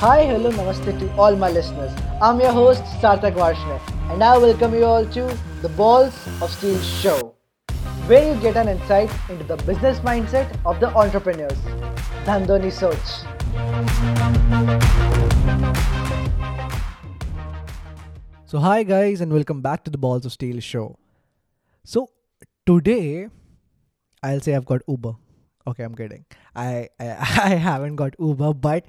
Hi, hello, namaste to all my listeners. I'm your host, Sarthak Varshne, and I welcome you all to the Balls of Steel show, where you get an insight into the business mindset of the entrepreneurs. Dhando Ni Soch. So, hi guys, and welcome back to the Balls of Steel show. So, today I'll say I've got Uber. Okay, I'm kidding. I I, I haven't got Uber, but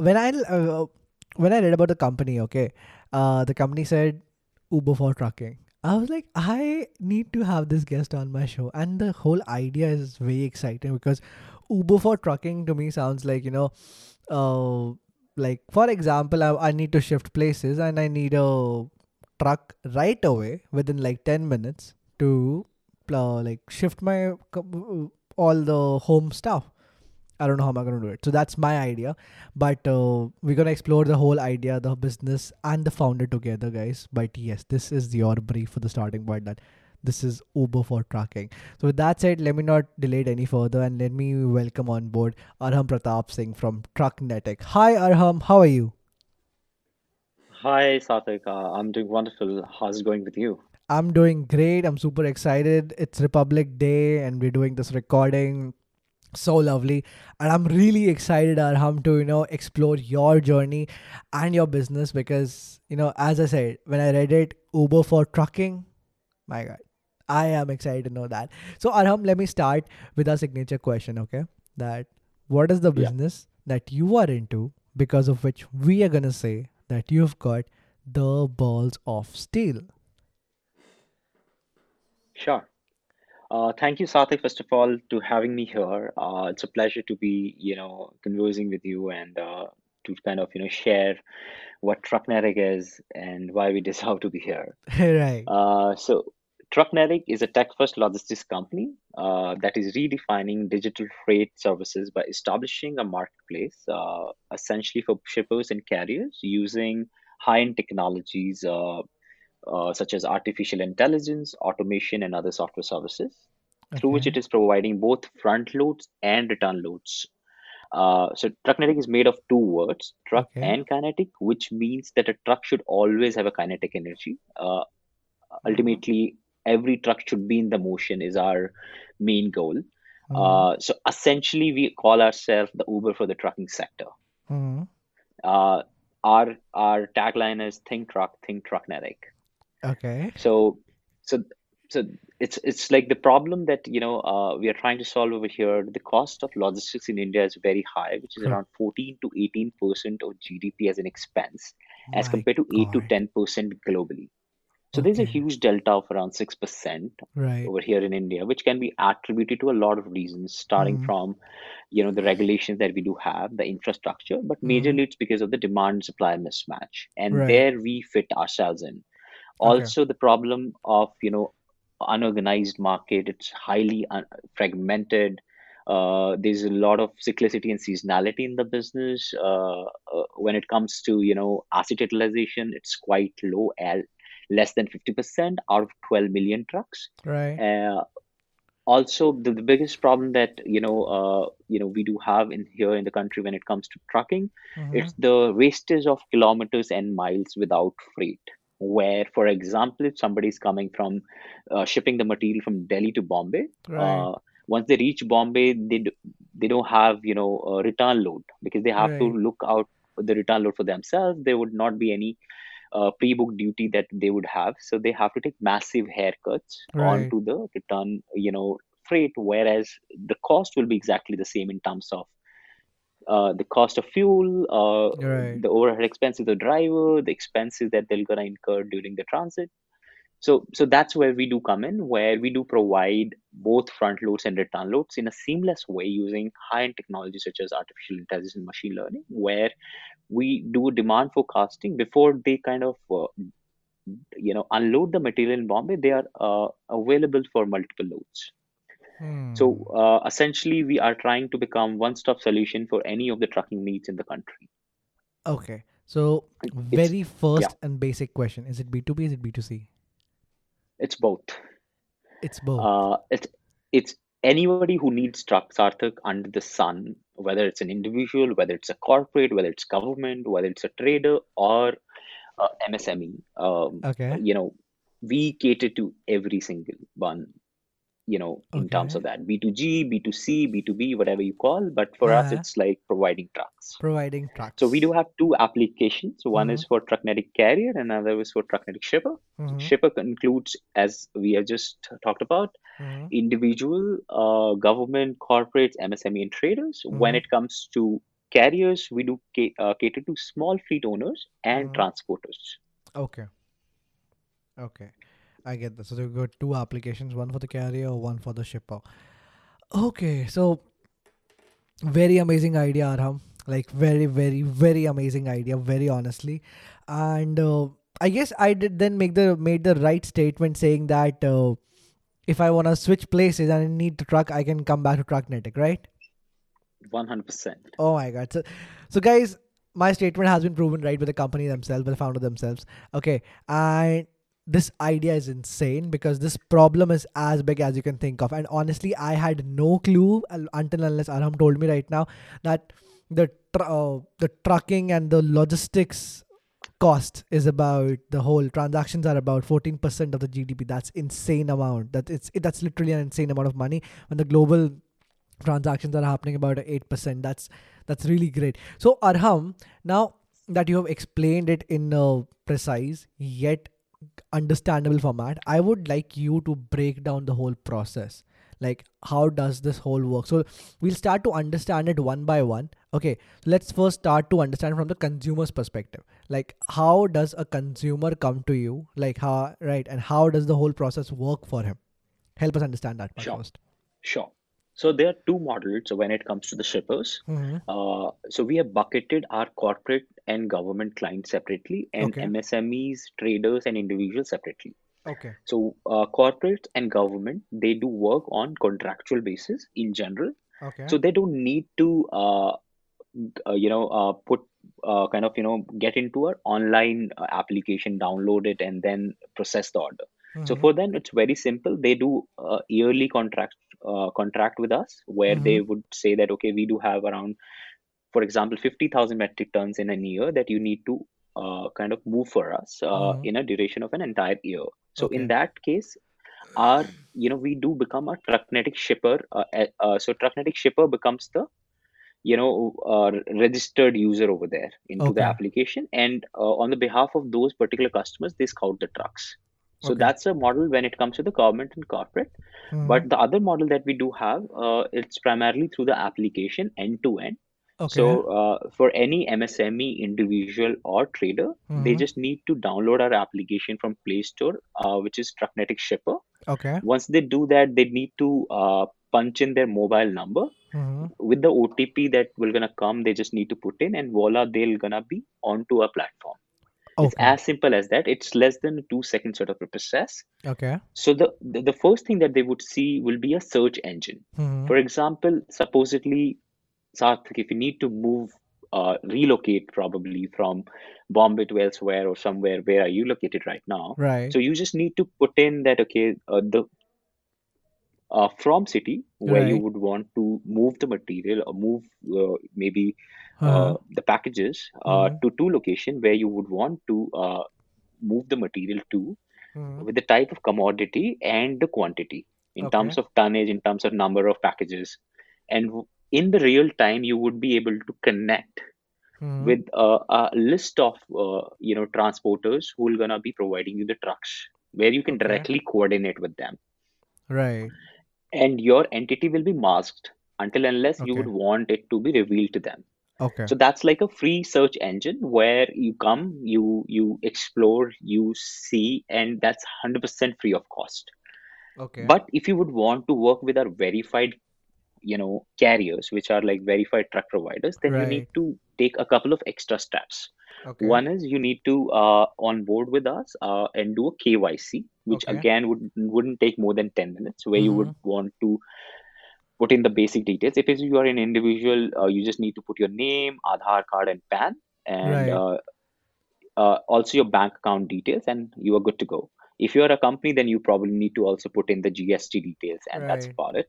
when I uh, when I read about the company, okay, uh, the company said Uber for trucking. I was like, I need to have this guest on my show, and the whole idea is very exciting because Uber for trucking to me sounds like you know, uh, like for example, I, I need to shift places and I need a truck right away within like ten minutes to uh, like shift my all the home stuff. I don't know how I'm gonna do it. So that's my idea. But uh, we're gonna explore the whole idea, the business, and the founder together, guys. But yes, this is your brief for the starting point. That this is Uber for trucking. So with that said, let me not delay it any further and let me welcome on board Arham Pratap Singh from Trucknetic. Hi Arham, how are you? Hi, Sarthak. Uh, I'm doing wonderful. How's it going with you? I'm doing great. I'm super excited. It's Republic Day and we're doing this recording. So lovely. And I'm really excited, Arham, to, you know, explore your journey and your business because, you know, as I said, when I read it, Uber for trucking, my God, I am excited to know that. So, Arham, let me start with our signature question, okay? That what is the Yeah, business that you are into because of which we are going to say that you've got the balls of steel? sure. Uh, thank you, Sarthak, first of all, to having me here. Uh, it's a pleasure to be, you know, conversing with you and uh, to kind of, you know, share what Trucknetic is and why we deserve to be here. right. Uh, so, Trucknetic is a tech-first logistics company uh, that is redefining digital freight services by establishing a marketplace, uh, essentially for shippers and carriers using high-end technologies. Uh, uh, such as artificial intelligence, automation, and other software services, through which it is providing both front loads and return loads. Uh, so, trucknetic is made of two words, truck Okay. and kinetic, which means that a truck should always have a kinetic energy. Uh, Mm-hmm. ultimately, every truck should be in the motion, is our main goal. Mm-hmm. Uh, so, essentially, we call ourselves the Uber for the trucking sector. Mm-hmm. Uh, our our tagline is think truck, think trucknetic. Okay. So, so, so it's it's like the problem that you know uh, we are trying to solve over here. The cost of logistics in India is very high, which is Huh. around 14 to 18 percent of GDP as an expense, as My compared to 8 to God. 10 percent globally. So there's a Okay. huge delta of around 6 percent Right. over here in India, which can be attributed to a lot of reasons, starting Mm-hmm. from you know the regulations that we do have, the infrastructure, but majorly it's because of the demand supply mismatch, and Right. there we fit ourselves in Okay. also the problem of you know unorganized market it's highly un- fragmented uh, there's a lot of cyclicity and seasonality in the business uh, uh, when it comes to you know asset utilization it's quite low at less than 50% out of 12 million trucks Right. uh, also the, the biggest problem that you know uh, you know we do have in here in the country when it comes to trucking Mm-hmm. it's the wastage of kilometers and miles without freight where for example if somebody is coming from uh, shipping the material from delhi to bombay Right. uh, once they reach bombay they, d- they don't have you know a return load because they have to look out for the return load for themselves there would not be any uh, pre-book duty that they would have so they have to take massive haircuts Right. onto the return you know freight whereas the cost will be exactly the same in terms of uh, the cost of fuel uh, Right. the overhead expenses of the driver the expenses that they're going to incur during the transit. So so that's where we do come in where we do provide both front loads and return loads in a seamless way using high-end technology such as artificial intelligence and machine learning where we do demand forecasting before they kind of uh, you know unload the material in bombay. They are uh, available for multiple loads so Hmm. uh, essentially we are trying to become one-stop solution for any of the trucking needs in the country Okay. So, it's very yeah first and basic question: Is it B two B? Is it B two C? it's both It's both. uh, it's it's anybody who needs trucks Sarthak under the sun whether it's an individual, whether it's a corporate, whether it's government, whether it's a trader or uh, MSME. Um, Okay. you know, we cater to every single one. You know, in terms of that B2G, B2C, B2B, whatever you call. But for us, Uh-huh. it's like providing trucks. Providing trucks. So we do have two applications. One Mhm. is for Trucknetic Carrier, and another is for Trucknetic Shipper. Mhm, Shipper includes, as we have just talked about, mhm. individual, uh, government, corporates, MSME, and traders. When it comes to carriers, we do ca- uh, cater to small fleet owners and transporters. Okay. Okay. I get this. So you've got two applications, one for the carrier, one for the shipper. Okay, so very amazing idea, Arham. Like very, very, very amazing idea, very honestly. And uh, I guess I did then make the made the right statement saying that uh, if I wanna switch places and I need to truck, I can come back to Trucknetic, right? 100%. Oh my god. So, so guys, my statement has been proven right by the company themselves, by the founder themselves. Okay. And this idea is insane because this problem is as big as you can think of. And honestly, I had no clue until unless Arham told me right now that the tr- uh, the trucking and the logistics cost is about the whole transactions are about 14% of the GDP. That's insane amount. That it's it, that's literally an insane amount of money when the global transactions are happening about 8%. That's that's really great. So Arham, now that you have explained it in a precise yet understandable format, I would like you to break down the whole process. Like how does this whole work? So we'll start to understand it one by one. Okay, let's first start to understand from the consumer's perspective. Like how does a consumer come to you? Like how right and how does the whole process work for him? Help us understand that part Sure. first. Sure. So there are two models when it comes to the shippers. Mm-hmm. Uh, so we have bucketed our corporate and government clients separately, and Okay. MSMEs, traders, and individuals separately. Okay. So uh, corporates and government they do work on contractual basis in general. Okay. So they don't need to, uh, uh, you know, uh, put uh, kind of you know get into an online uh, application, download it, and then process the order. So Mhm. for them, it's very simple. They do a yearly contract uh, contract with us, where they would say that okay, we do have around, for example, fifty thousand metric tons in a year that you need to uh, kind of move for us uh, Mhm. in a duration of an entire year. So Okay. in that case, our you know we do become a trucknetic shipper. Uh, uh, uh, so trucknetic shipper becomes the you know uh, registered user over there into the application, and uh, on the behalf of those particular customers, they scout the trucks. So Okay. that's a model when it comes to the government and corporate. Mhm. But the other model that we do have, uh, it's primarily through the application end to end. Okay. So uh, for any MSME individual or trader, they Mhm. just need to download our application from Play Store, uh, which is Trucknetic Shipper. okay. Once they do that, they need to uh, punch in their mobile number Mhm. with the OTP that will gonna come. They just need to put in, and voila, they're gonna be onto our platform. Okay. It's as simple as that. It's less than a two second sort of a process. Okay. So the, the the first thing that they would see will be a search engine. Mhm. For example, supposedly, Sarthak, if you need to move, uh, relocate probably from Bombay to elsewhere or somewhere, where are you located right now? Right. So you just need to put in that okay, uh, the uh, from city where you would want to move the material or move uh, maybe Uh-huh. uh, the packages uh, Mhm. to two location where you would want to uh, move the material to Mhm. with the type of commodity and the quantity in Okay. terms of tonnage, in terms of number of packages. And in the real time, you would be able to connect Mhm. with uh, a list of uh, you know transporters who are gonna be providing you the trucks, where you can Okay. directly coordinate with them, Right. and your entity will be masked until unless you would want it to be revealed to them. Okay. So that's like a free search engine where you come, you you explore, you see, and that's 100% free of cost. Okay. But if you would want to work with our verified, you know, carriers, which are like verified truck providers, then you need to take a couple of extra steps. Okay. One is you need to uh, onboard with us uh, and do a KYC, which Okay. again would wouldn't take more than 10 minutes, where you would Mm-hmm. want to put in the basic details. If you are an individual, uh, you just need to put your name, Aadhaar card, and PAN, and Right. uh, uh, also your bank account details, and you are good to go. If you are a company, then you probably need to also put in the GST details, and that's about it.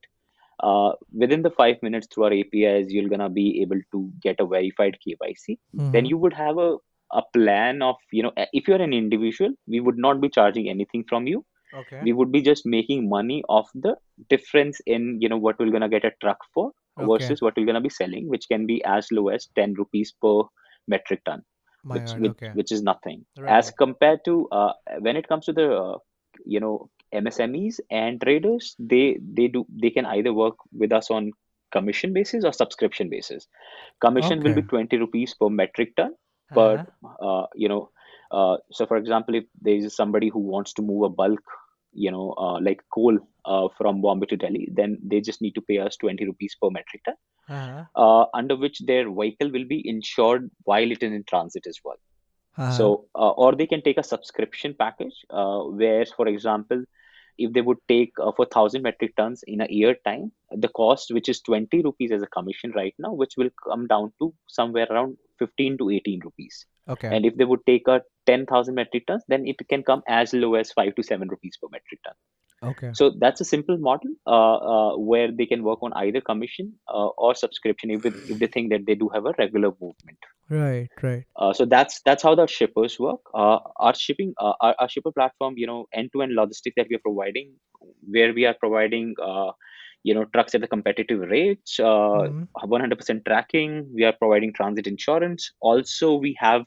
Uh, within the five minutes through our APIs, you're gonna be able to get a verified KYC. Then Mhm. you would have a a plan of you know if you're an individual, we would not be charging anything from you. Okay. We would be just making money off the difference in you know what we're gonna get a truck for Okay. versus what we're gonna be selling, which can be as low as ten rupees per metric ton, My which God. which, Okay. which is nothing as compared to uh, when it comes to the uh, you know MSMEs and traders, they they do they can either work with us on commission basis or subscription basis. Commission will be twenty rupees per metric ton, but Uh-huh. uh, you know, uh, so for example, if there is somebody who wants to move a bulk, you know, uh, like coal uh, from Bombay to Delhi, then they just need to pay us twenty rupees per metric ton, Uh-huh. uh, under which their vehicle will be insured while it is in transit as well. Uh-huh. So, uh, or they can take a subscription package, uh, where, for example, if they would take uh, for thousand metric tons in a year time, the cost, which is twenty rupees as a commission right now, which will come down to somewhere around fifteen to eighteen rupees. Okay. And if they would take a ten thousand metric tons, then it can come as low as five to seven rupees per metric ton. Okay. So that's a simple model uh, uh, where they can work on either commission uh, or subscription if, it, if they think that they do have a regular movement. Right. Right. Uh, so that's that's how the shippers work. Uh, our shipping, uh, our, our shipper platform, you know, end-to-end logistics that we are providing, where we are providing, uh, you know, trucks at the competitive rates, uh, Mhm. 100% tracking. We are providing transit insurance. Also, we have,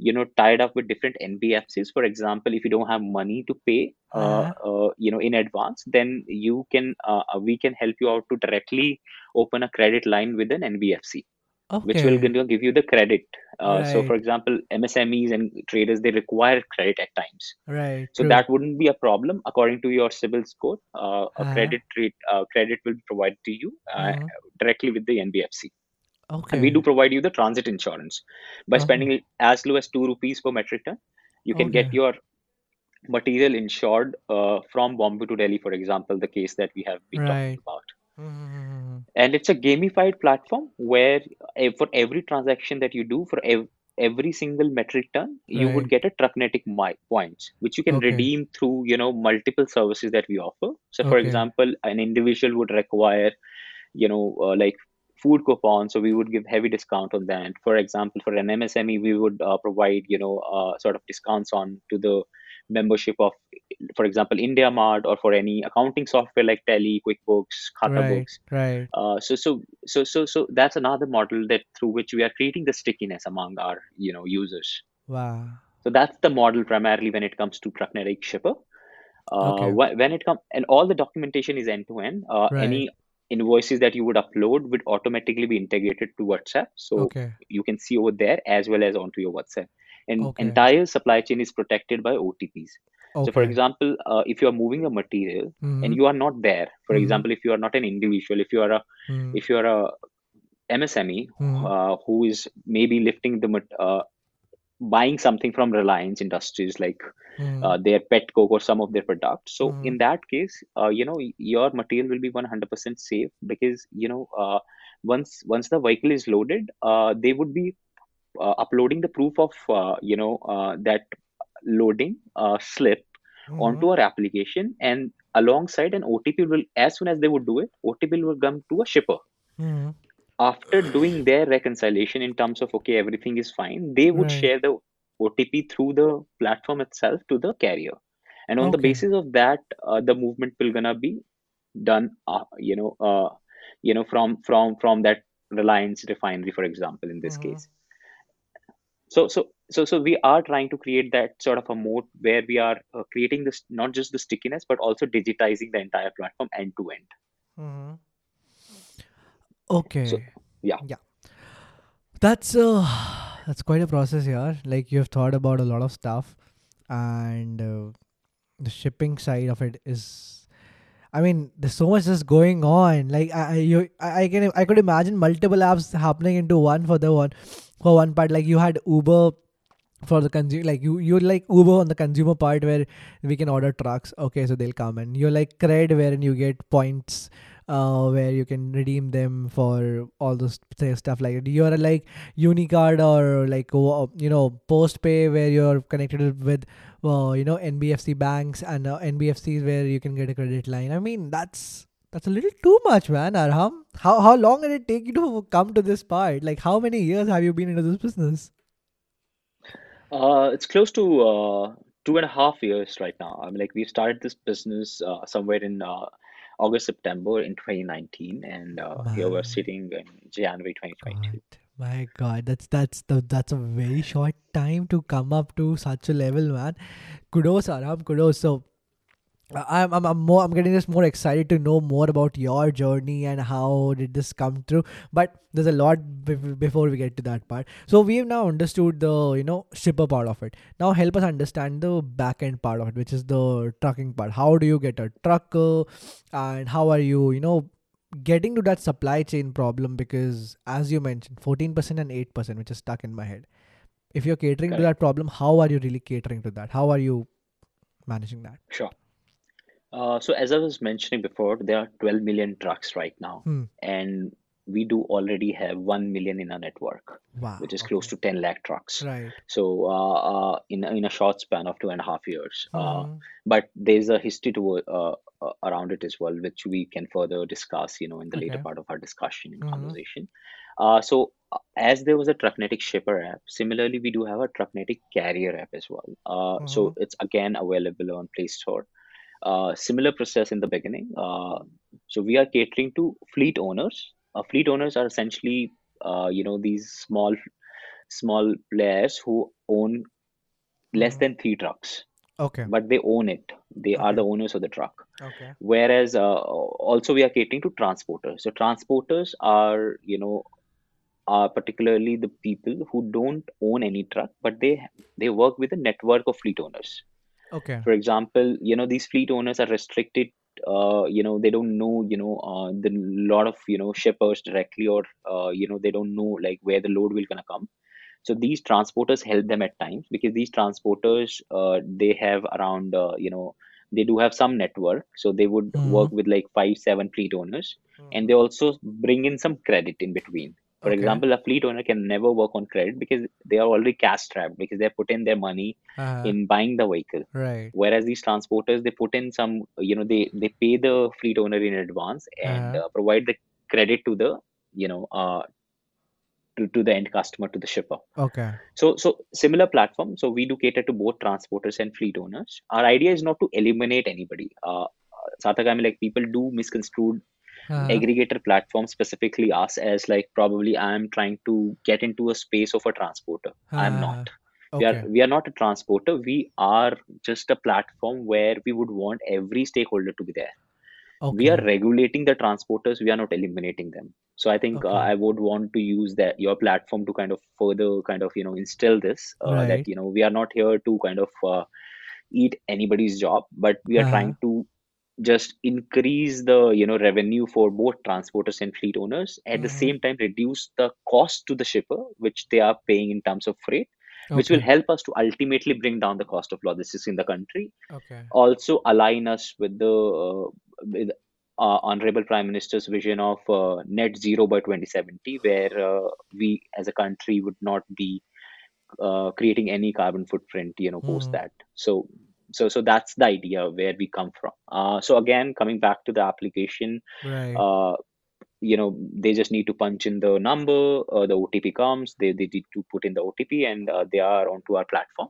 you know, tied up with different NBFCs. For example, if you don't have money to pay, uh, uh, you know, in advance, then you can, uh, uh, we can help you out to directly open a credit line with an NBFC which will Okay. give you the credit. Uh, So, for example, MSMEs and traders they require credit at times. Right. So True. that wouldn't be a problem according to your CIBIL score. Uh, a Uh-huh. credit rate, uh, credit will be provided to you uh, Mhm. directly with the NBFC, Okay. and we do provide you the transit insurance by Uh-huh. spending as low as two rupees per metric ton. You can get your material insured uh, from Bombay to Delhi, for example, the case that we have been talking Right. about. Mhm. and it's a gamified platform where eh, for every transaction that you do for ev- every single metric ton you would get a trucknetic my- points which you can Okay. redeem through you know multiple services that we offer so for Okay. example an individual would require you know uh, like food coupons so we would give heavy discount on that for example for an msme we would uh, provide you know uh, sort of discounts on to the membership of for example india mart or for any accounting software like tally quickbooks khata Right. books Right. uh, so so so so so that's another model that through which we are creating the stickiness among our you know users Wow. so that's the model primarily when it comes to trucknetic shipper uh, Okay. when it comes and all the documentation is end to end uh, any invoices that you would upload would automatically be integrated to whatsapp so Okay. you can see over there as well as onto your whatsapp and Okay. entire supply chain is protected by otps so for example uh, if you are moving a material Mhm. and you are not there for Mhm. example if you are not an individual if you are a Mhm. if you're a MSME Mhm. uh, who is maybe lifting the uh, buying something from Reliance Industries like Mhm. uh, their pet coke or some of their products. So Mhm. in that case, uh, you know your material will be 100% safe because you know uh, once once the vehicle is loaded, uh, they would be uh, uploading the proof of uh, you know uh, that loading uh, slip Mhm. onto our application and alongside an OTP will as soon as they would do it, OTP will come to a shipper Mhm. After doing their reconciliation in terms of okay everything is fine they would Right. share the otp through the platform itself to the carrier. And on the basis of that uh, the movement will gonna be done uh, you know uh, you know from from from that reliance refinery for example in this Mhm. case. So so so so we are trying to create that sort of a mode where we are uh, creating this not just the stickiness but also digitizing the entire platform end to end Okay. yeah. Yeah. That's uh that's quite a process here. Like you've thought about a lot of stuff and uh, the shipping side of it is I mean, there's so much just going on. Like I, I, you, I I can, I could imagine multiple apps happening into one for the one, for one part. Like you had Uber for the consumer, like you, you like Uber on the consumer part where we can order trucks. Okay, so they'll come and you're like Cred wherein you get points, uh, where you can redeem them for all those stuff like. You're like Unicard or like you know Postpay where you're connected with uh, you know NBFC banks and uh, NBFCs where you can get a credit line. I mean that's That's a little too much, man. Arham. How how long did it take you to come to this part? Like how many years have you been into this business? Uh, it's close to uh, two and a half years right now. I mean, like we started this business uh, somewhere in uh, August, September in 2019, and uh, here we're sitting in January 2022. God, my God, that's that's the that's a very short time to come up to such a level, man. Kudos, Arham. Kudos. So I'm, I'm, I'm more i'm getting just more excited to know more about your journey and how did this come through. But there's a lot bef- before we get to that part. So we've now understood the you know shipper part of it. Now help us understand the back end part of it which is the trucking part. How do you get a trucker and how are you you know getting to that supply chain problem? Because as you mentioned 14% and 8% which is stuck in my head. If you're catering to that problem how are you really catering to that? How are you managing that? Sure. Uh, so as I was mentioning before, there are 12 million trucks right now, Hmm. and we do already have 1 million in our network, wow which is close to 10 lakh trucks. right So uh, uh, in in a short span of two and a half years, uh, Mhm. but there's a history to uh, uh, around it as well, which we can further discuss, you know, in the later part of our discussion and Mhm. conversation. Uh, so uh, as there was a Trucknetic shipper app, similarly we do have a Trucknetic carrier app as well. Uh, so Mhm. it's again available on Play Store. Uh, similar process in the beginning. Uh, so we are catering to fleet owners. Uh, fleet owners are essentially, uh, you know, these small small players who own less Mhm. than three trucks, Okay. but they own it. They are the owners of the truck. Okay. Whereas uh, also we are catering to transporters. So transporters are, you know, are particularly the people who don't own any truck, but they they work with a network of fleet owners. Okay. For example, you know, these fleet owners are restricted. Uh, you know, they don't know, you know, uh, the lot of you know shippers directly, or uh, you know, they don't know like where the load will gonna come. So these transporters help them at times because these transporters, uh, they have around, uh, you know, they do have some network. So they would work Mhm. with like five, seven fleet owners, and Mhm. they also bring in some credit in between. For Okay. example, a fleet owner can never work on credit because they are already cash strapped because they put in their money Uh-huh. in buying the vehicle. Right. Whereas these transporters, they put in some, you know, they they pay the fleet owner in advance and Uh-huh. uh, provide the credit to the, you know, uh, to, to the end customer to the shipper. Okay. So, so similar platform. So we do cater to both transporters and fleet owners. Our idea is not to eliminate anybody. Uh, Sarthak, like people do misconstrue Uh-huh. aggregator platform specifically us, as like probably I'm trying to get into a space of a transporter. I'm Uh-huh. not. We are we are not a transporter. We are just a platform where we would want every stakeholder to be there. We are regulating the transporters. We are not eliminating them. So I think uh, I would want to use that your platform to kind of further kind of you know instill this uh, Right. that you know we are not here to kind of uh, eat anybody's job, but we are Uh-huh. trying to just increase the you know revenue for both transporters and fleet owners at the Mhm. same time reduce the cost to the shipper which they are paying in terms of freight which will Okay. help us to ultimately bring down the cost of logistics in the country Okay. also align us with the uh, with uh, honorable prime minister's vision of uh, net zero by 2070 where uh, we as a country would not be uh, creating any carbon footprint you know post Mhm. that so so so that's the idea where we come from uh, so again coming back to the application Right. uh, you know they just need to punch in the number uh, the otp comes they, they need to put in the otp and uh, they are onto our platform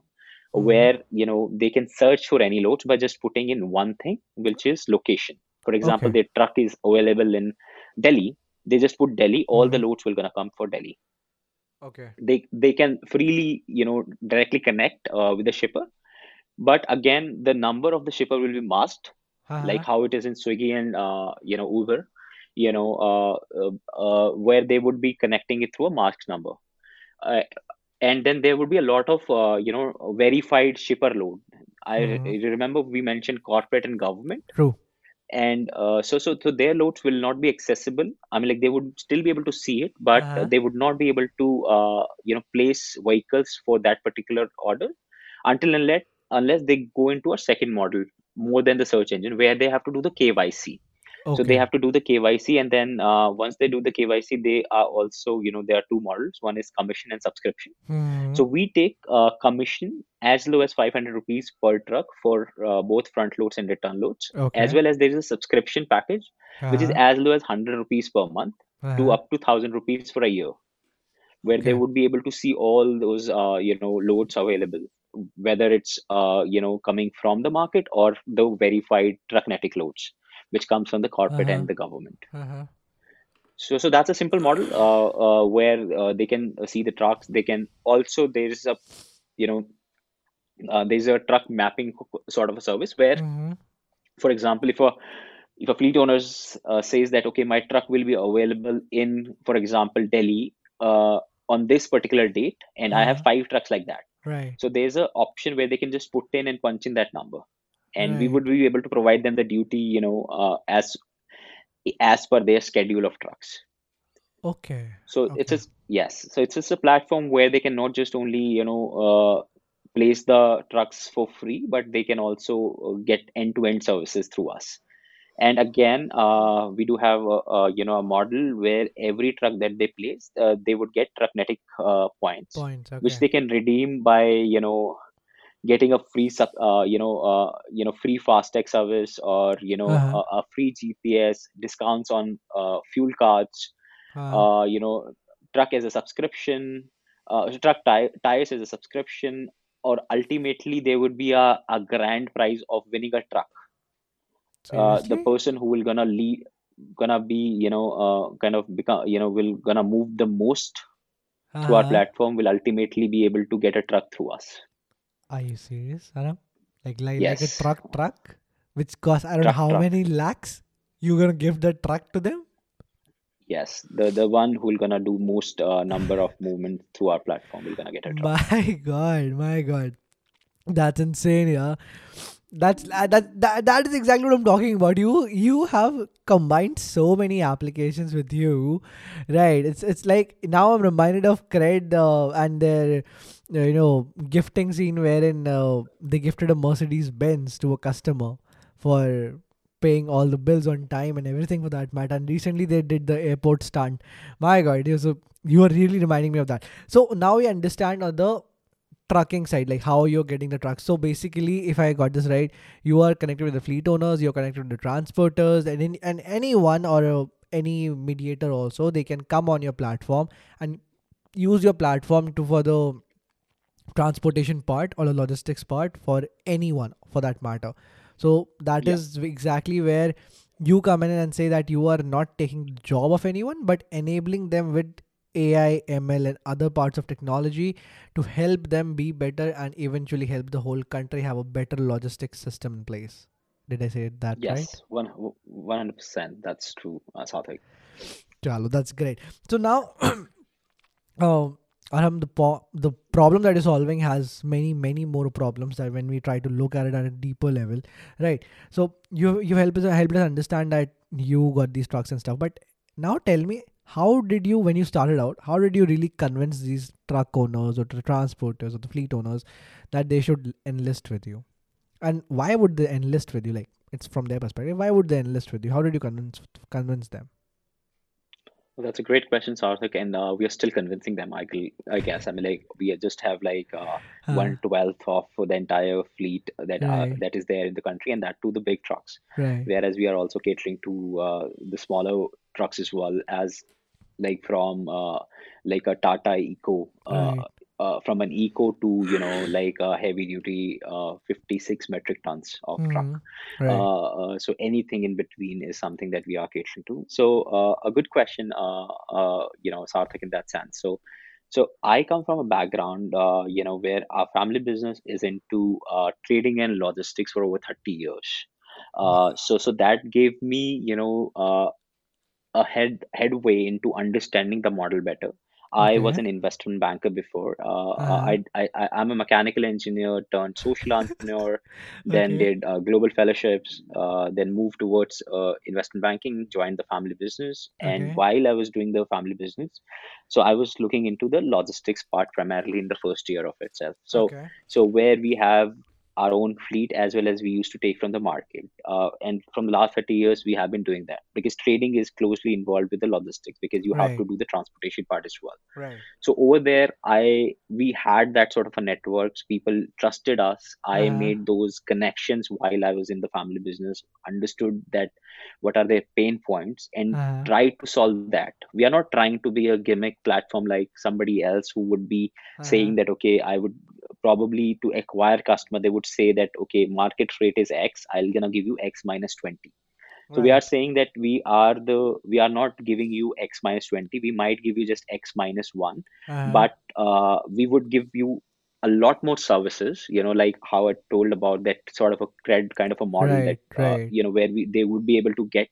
Mhm. where you know they can search for any loads by just putting in one thing which is location for example Okay. their truck is available in delhi they just put delhi all the Mhm. loads will gonna come for delhi Okay. they they can freely you know directly connect uh, with the shipper but again the number of the shipper will be masked like Uh-huh. how it is in swiggy and uh, you know uber you know uh, uh, uh, where they would be connecting it through a masked number uh, and then there would be a lot of uh, you know verified shipper load i Mhm. Remember we mentioned corporate and government True. and uh, so so so their loads will not be accessible i mean like they would still be able to see it but uh, Uh-huh. they would not be able to uh, you know place vehicles for that particular order until and unless unless they go into a second model more than the search engine where they have to do the kyc So they have to do the KYC, and then uh, once they do the KYC, they are also, you know, there are two models. One is commission and subscription. Mhm. So we take uh, commission as low as 500 rupees per truck for uh, both front loads and return loads, as well as there is a subscription package which is Uh-huh. as low as 100 rupees per month to Uh-huh. up to 1000 rupees for a year, where they would be able to see all those uh, you know loads available, whether it's uh, you know coming from the market or the verified trucknetic loads, which comes from the corporate Uh-huh. and the government. Uh-huh. So, so that's a simple model uh, uh, where uh, they can see the trucks. They can also there's a you know uh, there's a truck mapping sort of a service where, Mhm. for example, if a if a fleet owner uh, says that okay, my truck will be available in, for example, Delhi uh, on this particular date, and I have Uh-huh. five trucks like that. Right. So there's an option where they can just put in and punch in that number, and we would be able to provide them the duty, you know, uh, as as per their schedule of trucks. Okay. So it's just yes. So it's just a platform where they can not just only you know uh, place the trucks for free, but they can also uh, get end-to-end services through us. And again, uh, we do have a, a you know a model where every truck that they place, uh, they would get Trucknetic uh, points, Points. which they can redeem by you know getting a free sub, uh, you know uh, you know free FASTag service or you know Uh-huh. a, a free GPS discounts on uh, fuel cards Uh, uh, you know, truck as a subscription, uh, truck ti- tires as a subscription, or ultimately there would be a, a grand prize of winning a truck. Uh, the person who will gonna lead, gonna be, you know, uh, kind of become, you know, will gonna move the most through our Uh-huh. platform will ultimately be able to get a truck through us. Are you serious, Arham? Like like like a truck truck, which costs I don't know how truck. many lakhs. You gonna give the truck to them? Yes, the the one who will gonna do most uh, number of movement through our platform will gonna get a truck. My God, my God, that's insane, yeah. That's uh, that, that that is exactly what I'm talking about. You you have combined so many applications with you, right? It's it's like now I'm reminded of Cred uh, and their uh, you know gifting scene wherein uh, they gifted a Mercedes Benz to a customer for paying all the bills on time and everything for that matter. And recently they did the airport stunt. My God, you so you are really reminding me of that. So now we understand the trucking side, like how you're getting the trucks. So basically, if I got this right, you are connected with the fleet owners, you're connected with the transporters, and in, and anyone or uh, any mediator also, they can come on your platform and use your platform to for the transportation part or the logistics part for anyone for that matter. So that Yeah. is exactly where you come in and say that you are not taking the job of anyone but enabling them with AI, ML, and other parts of technology to help them be better and eventually help the whole country have a better logistics system in place. Did I say that right? Yes, one hundred percent. That's true, uh, Sarthak. Chalo, that's great. So now, um, Arham, the po- the problem that is solving has many many more problems that when we try to look at it at a deeper level, right? So you you help us helped us understand that you got these trucks and stuff. But now tell me, how did you when you started out? How did you really convince these truck owners or the transporters or the fleet owners that they should enlist with you? And why would they enlist with you? Like it's from their perspective. Why would they enlist with you? How did you convince convince them? Well, that's a great question, Sarthak, and uh, we are still convincing them. I, I guess. I mean, like we just have like uh, Huh. one twelfth of the entire fleet that uh, Right. that is there in the country, and that to the big trucks. Right. Whereas we are also catering to uh, the smaller trucks as well as like from uh, like a Tata Eco, uh, Right. uh, from an Eco to you know like a heavy duty uh, 56 metric tons of truck. Mhm. Right. Uh, uh, so anything in between is something that we are catering to. So uh, a good question, uh, uh, you know, Sarthak in that sense. So, so I come from a background, uh, you know, where our family business is into uh, trading and logistics for over 30 years. Uh, so, so that gave me, you know, uh, a head headway into understanding the model better. I was an investment banker before. Uh, uh. I, I, I- I'm a mechanical engineer turned social entrepreneur, then Okay. did uh, global fellowships, uh, then moved towards uh, investment banking, joined the family business. And Okay. while I was doing the family business, so I was looking into the logistics part primarily in the first year of itself. So, so where we have our own fleet as well as we used to take from the market. Uh, and from the last 30 years, we have been doing that because trading is closely involved with the logistics because you have to do the transportation part as well. Right. So over there, I we had that sort of a networks. People trusted us. I Uh-huh. made those connections while I was in the family business. Understood that what are their pain points and Uh-huh. tried to solve that. We are not trying to be a gimmick platform like somebody else who would be saying that okay i would probably to acquire customer they would say that okay market rate is x i'll gonna give you x minus 20 so we are saying that we are the we are not giving you x minus 20 we might give you just x minus 1 Uh-huh. but uh, we would give you a lot more services you know like how i told about that sort of a cred kind of a model Right, that uh, you know where we they would be able to get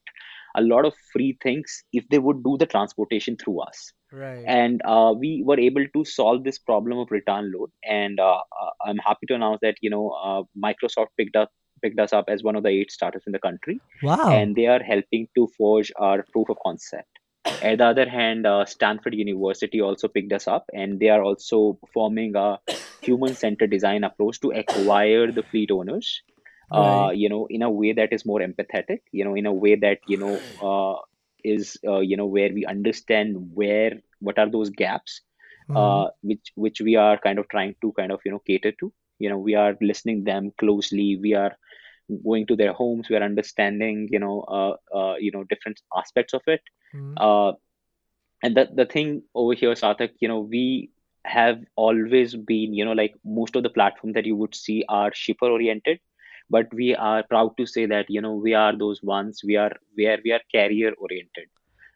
a lot of free things if they would do the transportation through us right. and uh, we were able to solve this problem of return load and uh, uh, i'm happy to announce that you know uh, microsoft picked up picked us up as one of the eight startups in the country wow. and they are helping to forge our proof of concept at the other hand uh, stanford university also picked us up and they are also forming a human centered design approach to acquire the fleet owners uh, Right. you know in a way that is more empathetic you know in a way that you know uh, is uh, you know where we understand where what are those gaps Mhm. uh, which which we are kind of trying to kind of you know cater to. You know we are listening them closely. We are going to their homes. We are understanding you know uh, uh, you know different aspects of it. Mhm. uh, and the the thing over here Sarthak you know we have always been you know like most of the platforms that you would see are shipper oriented but we are proud to say that you know we are those ones we are where we are carrier oriented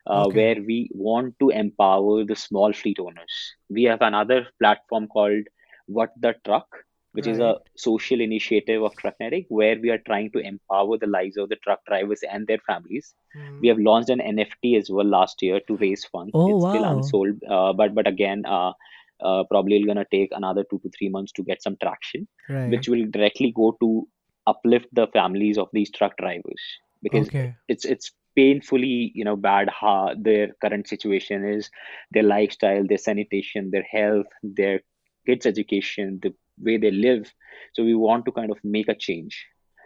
uh, Okay. where we want to empower the small fleet owners we have another platform called what the truck which is a social initiative of trucknetic where we are trying to empower the lives of the truck drivers and their families Mhm. we have launched an nft as well last year to raise funds Oh, it's still unsold uh, but but again uh, uh, probably gonna take another two to three months to get some traction right. which will directly go to uplift the families of these truck drivers because okay. it's it's painfully you know bad how their current situation is their lifestyle their sanitation their health their kids education the way they live so we want to kind of make a change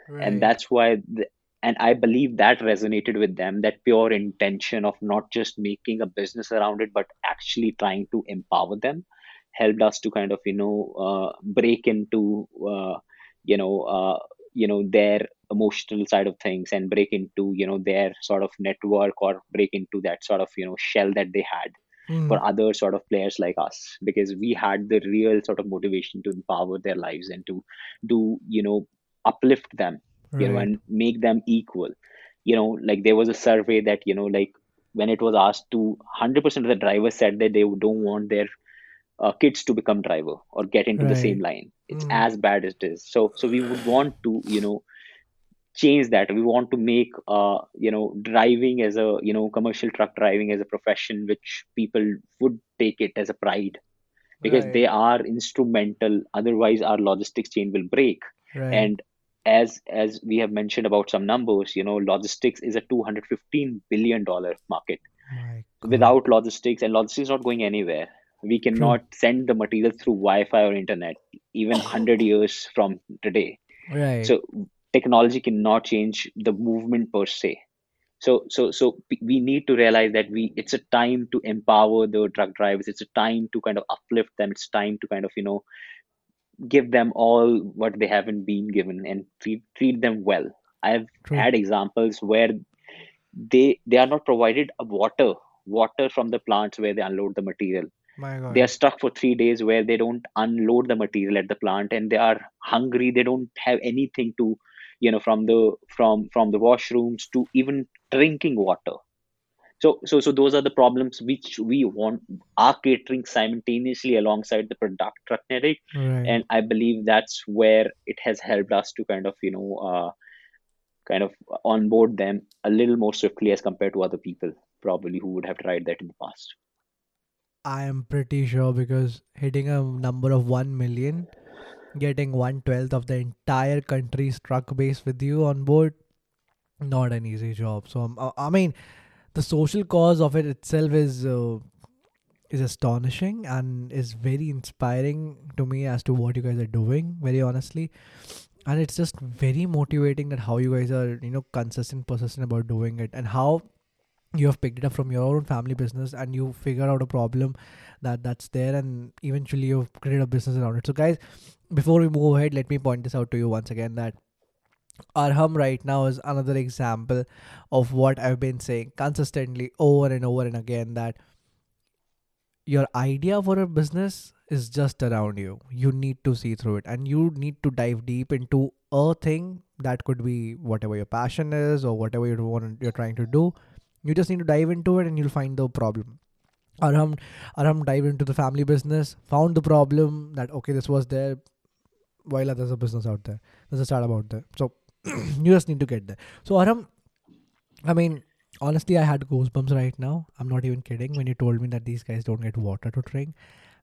Right. and that's why the, and i believe that resonated with them that pure intention of not just making a business around it but actually trying to empower them helped us to kind of you know uh, break into uh, you know uh, you know their emotional side of things and break into you know their sort of network or break into that sort of you know shell that they had Mhm. for other sort of players like us. Because we had the real sort of motivation to empower their lives and to do you know uplift them you know and make them equal. You know like there was a survey that you know like when it was asked to 100% of the drivers said that they don't want their uh, kids to become driver or get into the same line. It's Mm. as bad as it is. So so we would want to you know change that. We want to make uh you know driving as a you know commercial truck driving as a profession which people would take it as a pride because Right. they are instrumental. Otherwise our logistics chain will break. Right. and as as we have mentioned about some numbers you know logistics is a 215 billion dollar market. Without logistics and logistics is not going anywhere we cannot send the material through wi-fi or internet even 100 years from today. Right. so technology cannot change the movement per se. So so so we need to realize that we it's a time to empower the truck drivers. It's a time to kind of uplift them. It's time to kind of you know give them all what they haven't been given and treat, treat them well. I've True. had examples where they they are not provided a water water from the plants where they unload the material. They are stuck for three days where they don't unload the material at the plant and they are hungry. They don't have anything to you know from the from from the washrooms to even drinking water. So so so those are the problems which we want are catering simultaneously alongside the product trucknetic right. and i believe that's where it has helped us to kind of you know uh, kind of onboard them a little more swiftly as compared to other people probably who would have tried that in the past I am pretty sure because hitting a number of 1 million, getting one twelfth of the entire country's truck base with you on board, not an easy job. So, um, I mean, the social cause of it itself is. Uh, is astonishing and is very inspiring to me as to what you guys are doing very honestly and it's just very motivating that how you guys are you know consistent persistent about doing it and how you have picked it up from your own family business and you figure out a problem that that's there and eventually you've created a business around it. So guys before we move ahead let me point this out to you once again that arham right now is another example of what i've been saying consistently over and over and again that your idea for a business is just around you. You need to see through it and you need to dive deep into a thing that could be whatever your passion is or whatever you want you're trying to do you just need to dive into it and you'll find the problem Arham, Arham dive into the family business, found the problem that okay, this was there, while there's a business out there, there's a startup out there. So you just need to get there. So Arham, I mean, honestly, I had goosebumps right now. I'm not even kidding when you told me that these guys don't get water to drink,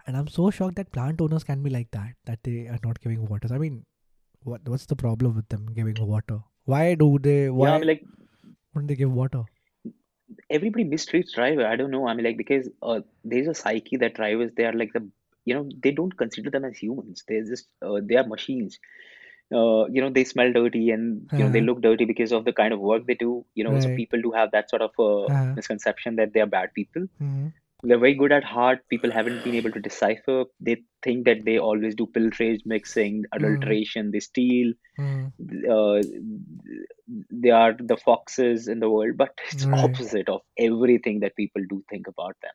and I'm so shocked that plant owners can be like that, that they are not giving water. I mean, what what's the problem with them giving water? Why do they? Why Yeah, I mean, like wouldn't they give water? Everybody mistreats driver. I don't know. I mean, like because uh, there's a psyche that drivers they are like the you know they don't consider them as humans. They're just uh, they are machines. Uh, you know they smell dirty and you know they Uh-huh. look dirty because of the kind of work they do. You know, so people do have that sort of uh, Uh-huh. misconception that they are bad people. Mhm. They're very good at heart. People haven't been able to decipher. They think that they always do pilferage, mixing, adulteration. They steal. Mhm. uh, they are the foxes in the world, but it's Right. opposite of everything that people do think about them.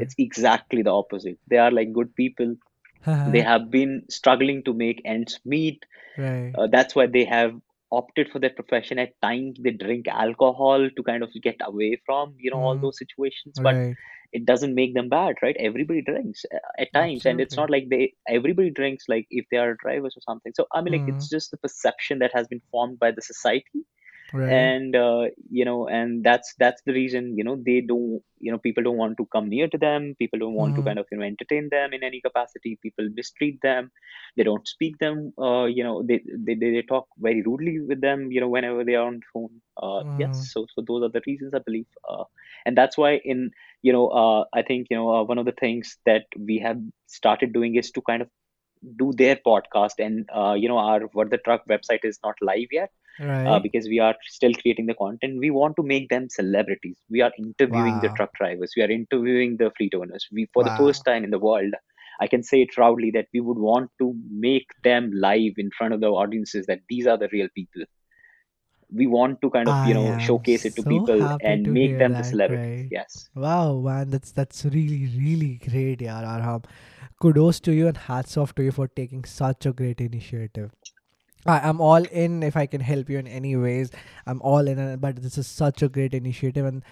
It's exactly the opposite. They are like good people. They have been struggling to make ends meet. right. Uh, that's why they have opted for their profession. At times, they drink alcohol to kind of get away from you know all Mhm. those situations. But right. It doesn't make them bad, right? Everybody drinks uh, at times, and it's not like they everybody drinks like if they are drivers or something. So I mean, like Mhm. it's just the perception that has been formed by the society Right. and uh, you know and that's that's the reason you know they don't you know people don't want to come near to them. People don't want to Mhm. kind of you know entertain them in any capacity. People mistreat them. They don't speak them uh, you know they, they they talk very rudely with them you know whenever they are on the phone. Uh, Mhm. yes so so those are the reasons i believe. Uh, and that's why in you know uh, i think you know uh, one of the things that we have started doing is to kind of do their podcast. And uh, you know our what the truck website is not live yet right. uh, because we are still creating the content. We want to make them celebrities. We are interviewing the truck drivers. We are interviewing the fleet owners. We, for the first time in the world, I can say it proudly that we would want to make them live in front of the audiences that these are the real people. We want to kind of you know showcase it to so people and to make them the celebrities. right. Yes. Wow, man, that's that's really really great, yeah, Arham. Kudos to you and hats off to you for taking such a great initiative. I, I'm all in if I can help you in any ways. I'm all in, but this is such a great initiative, and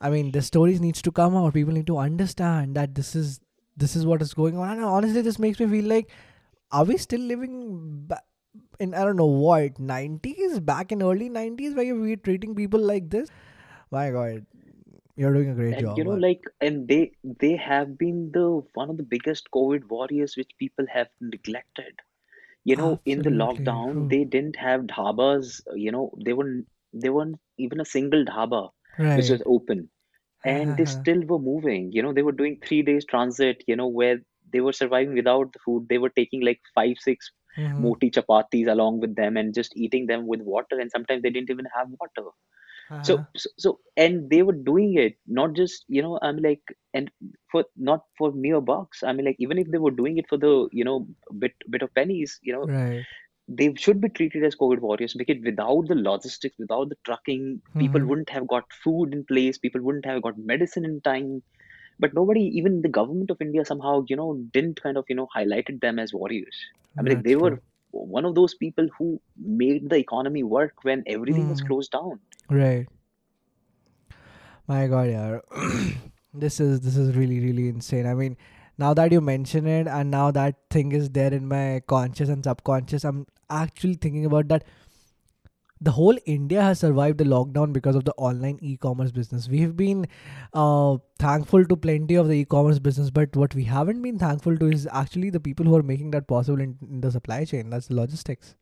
I mean the stories needs to come out. People need to understand that this is this is what is going on. And honestly, this makes me feel like, are we still living ba- in I don't know what 90s, back in early 90s, where we were treating people like this? My God, you're doing a great and job. you know man. like and they they have been the one of the biggest covid warriors which people have neglected you know in the Absolutely lockdown true. they didn't have dhabas you know they weren't they weren't even a single dhaba which Right. was open and they still were moving you know they were doing three days transit you know where they were surviving without the food they were taking like five six Mhm. moti chapatis along with them and just eating them with water and sometimes they didn't even have water so, Uh-huh. so so and they were doing it not just you know i'm like and for not for mere bucks i mean like even if they were doing it for the you know bit bit of pennies you know Right. they should be treated as covid warriors because without the logistics without the trucking people Mhm. wouldn't have got food in place people wouldn't have got medicine in time but nobody even the government of india somehow you know didn't kind of you know highlighted them as warriors i mean like they were one of those people who made the economy work when everything was Mhm. closed down Right. My God, yeah. this is this is really really insane. I mean, now that you mention it, and now that thing is there in my conscious and subconscious, I'm actually thinking about that. The whole India has survived the lockdown because of the online e-commerce business. We've been uh, thankful to plenty of the e-commerce business, but what we haven't been thankful to is actually the people who are making that possible in, in the supply chain. That's the logistics.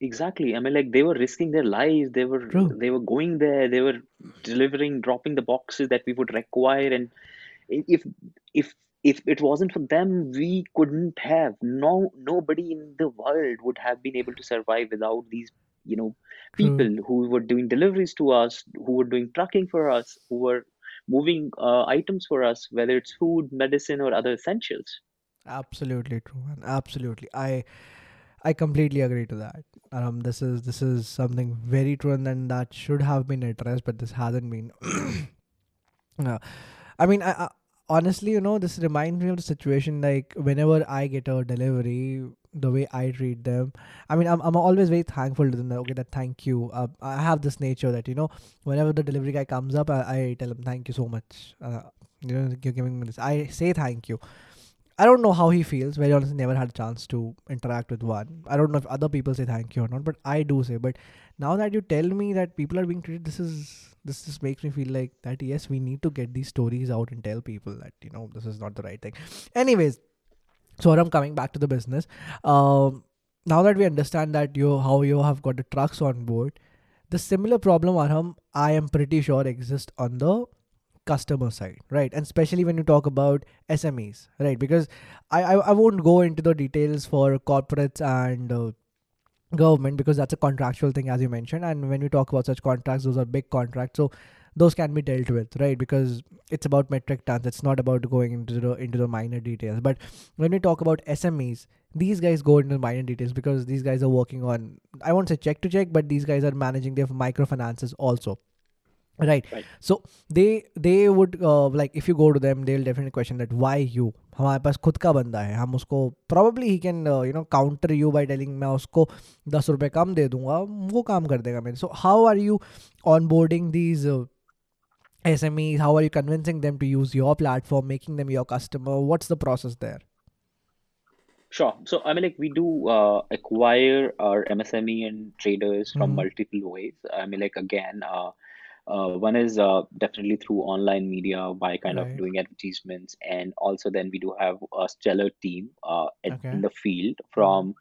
Exactly. I mean, like they were risking their lives. They were True. they were going there. They were delivering, dropping the boxes that we would require. And if if if it wasn't for them, we couldn't have. No, nobody in the world would have been able to survive without these, you know, True. people who were doing deliveries to us, who were doing trucking for us, who were moving uh, items for us, whether it's food, medicine, or other essentials. Absolutely true, man. Absolutely. I I completely agree to that. Um, this is this is something very true, and then that should have been addressed, but this hasn't been. Uh, I mean, I, I honestly, you know, this reminds me of the situation like whenever I get a delivery, the way I treat them. I mean, I'm I'm always very thankful to them. That, okay, that thank you. Uh, I have this nature that you know, whenever the delivery guy comes up, I, I tell him thank you so much. Uh, you know, you're giving me this. I say thank you I don't know how he feels. Very honestly, never had a chance to interact with one. I don't know if other people say thank you or not, but I do say. But now that you tell me that people are being treated, this is this just makes me feel like that. Yes, we need to get these stories out and tell people that you know this is not the right thing. Anyways, so I'm coming back to the business. Um, now that we understand that you how you have got the trucks on board, the similar problem, Arham, I am pretty sure exists on the customer side right? And especially when you talk about smes right? Because i i, I won't go into the details for corporates and uh, government because that's a contractual thing as you mentioned. And when we talk about such contracts those are big contracts. So those can be dealt with right? Because it's about metric tons. It's not about going into the into the minor details. But when we talk about smes these guys go into the minor details because these guys are working on i won't say check to check but these guys are managing their microfinances also right Right. so they they would uh, like if you go to them they'll definitely question that why you हमारे पास खुद का बंदा है हम उसको probably he can uh, you know counter you by telling मैं उसको दस रुपए कम दे दूंगा वो काम कर देगा मेरे so how are you onboarding these uh, SMEs how are you convincing them to use your platform making them your customer what's the process there Sure. So, I mean, like we do uh, acquire our MSME and traders from Mhm. multiple ways. I mean, like again, uh, uh, one is uh, definitely through online media by kind of doing advertisements, and also then we do have a stellar team uh, at, Okay. in the field from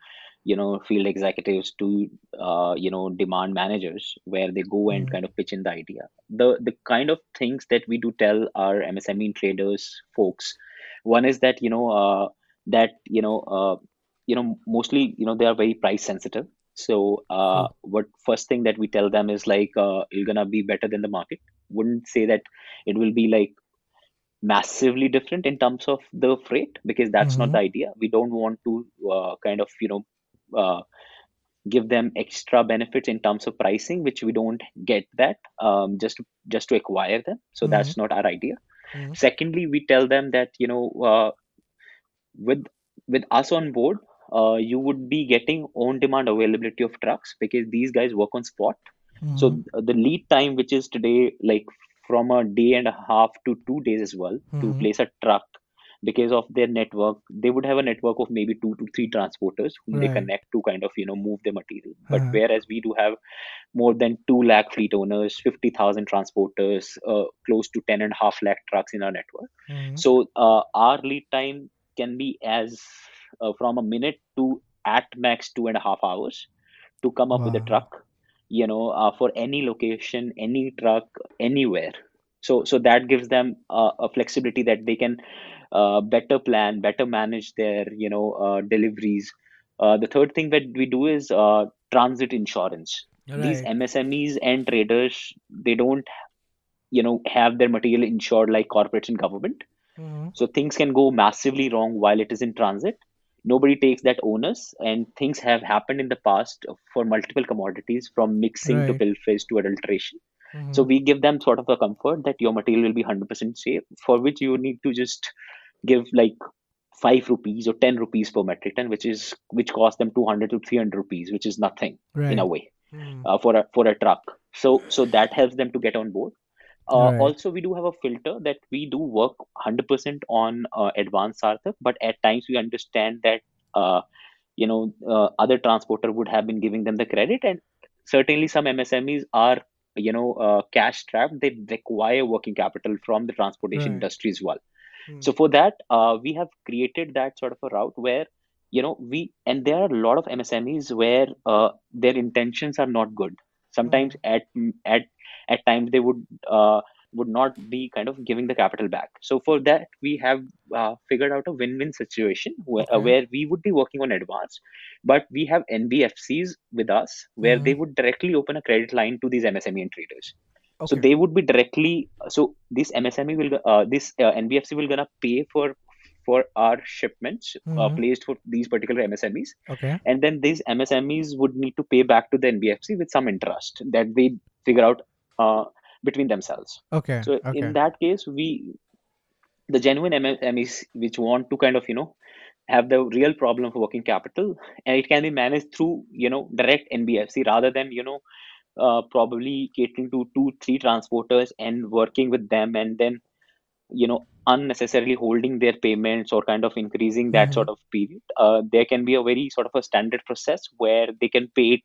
you know field executives to uh, you know demand managers where they go and Mhm. kind of pitch in the idea. The the kind of things that we do tell our MSME traders folks, one is that you know uh, that you know uh, you know mostly you know they are very price sensitive so uh, True. what first thing that we tell them is like uh, you're gonna be better than the market wouldn't say that it will be like massively different in terms of the freight because that's not the Mhm. idea we don't want to uh, kind of you know uh, give them extra benefits in terms of pricing which we don't get that um, just just to acquire them so Mhm. that's not our idea Mhm. secondly we tell them that you know uh, with with us on board uh, you would be getting on demand availability of trucks because these guys work on spot so Mhm. uh, the lead time which is today like from a day and a half to two days as well to Mhm. place a truck because of their network they would have a network of maybe two to three transporters whom they Right. connect to kind of you know move the material but Uh-huh. whereas we do have more than 2 lakh fleet owners 50000 transporters uh, close to 10 and a half lakh trucks in our network Mhm. so uh, our lead time can be as uh, from a minute to at max two and a half hours to come up with a truck you know uh, for any location any truck anywhere. So so that gives them uh, a flexibility that they can uh, better plan better manage their you know uh, deliveries. Uh, the third thing that we do is uh, transit insurance. These msmes and traders they don't you know have their material insured like corporates and government. Mhm. so things can go massively wrong while it is in transit. Nobody takes that onus, and things have happened in the past for multiple commodities from mixing to pilferage to adulteration. So Mhm. we give them sort of a comfort that your material will be 100% safe, for which you need to just give like five rupees or 10 rupees per metric ton, which is which costs them 200 to 300 rupees, which is nothing in a Right. way Mhm. uh, for a for a truck. So so that helps them to get on board. Uh, Right. also, we do have a filter that we do work 100% on uh, advanced Sarthak, but at times we understand that uh, you know uh, other transporter would have been giving them the credit, and certainly some MSMEs are you know uh, cash strapped. They require working capital from the transportation Right. industry as well. Mhm. So for that, uh, we have created that sort of a route where you know we and there are a lot of MSMEs where uh, their intentions are not good. Sometimes at at at times they would uh, would not be kind of giving the capital back. So for that, we have uh, figured out a win-win situation where, uh, where we would be working on advance, but we have NBFCs with us where they Mhm. would directly open a credit line to these MSME and traders. So they would be directly. So this MSME will, uh, this uh, NBFC will gonna pay for for our shipments uh, Mhm. placed for these particular MSMEs, Okay. and then these MSMEs would need to pay back to the NBFC with some interest that they figure out uh, between themselves. Okay. So Okay. in that case, we the genuine MSMEs which want to kind of you know have the real problem of working capital, and it can be managed through you know direct NBFC rather than you know uh, probably catering to two three transporters and working with them and then you know unnecessarily holding their payments or kind of increasing that Mhm. sort of period uh, there can be a very sort of a standard process where they can pay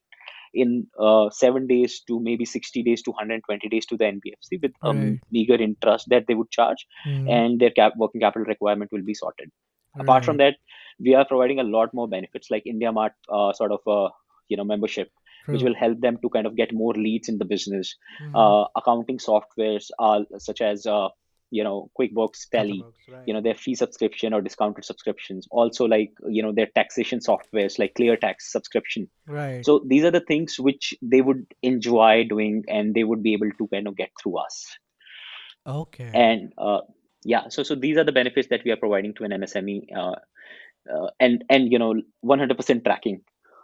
in uh, seven days to maybe 60 days to 120 days to the nbfc with a Right. meager interest that they would charge Mhm. and their cap- working capital requirement will be sorted apart from that we are providing a lot more benefits like india mart uh, sort of a you know membership which will help them to kind of get more leads in the business Mhm. uh, accounting softwares uh, such as uh, you know quickbooks tally right. you know their fee subscription or discounted subscriptions also like you know their taxation softwares like clear tax subscription Right. so these are the things which they would enjoy doing and they would be able to kind of get through us okay. and uh, yeah so so these are the benefits that we are providing to an msme uh, uh, and and you know 100% tracking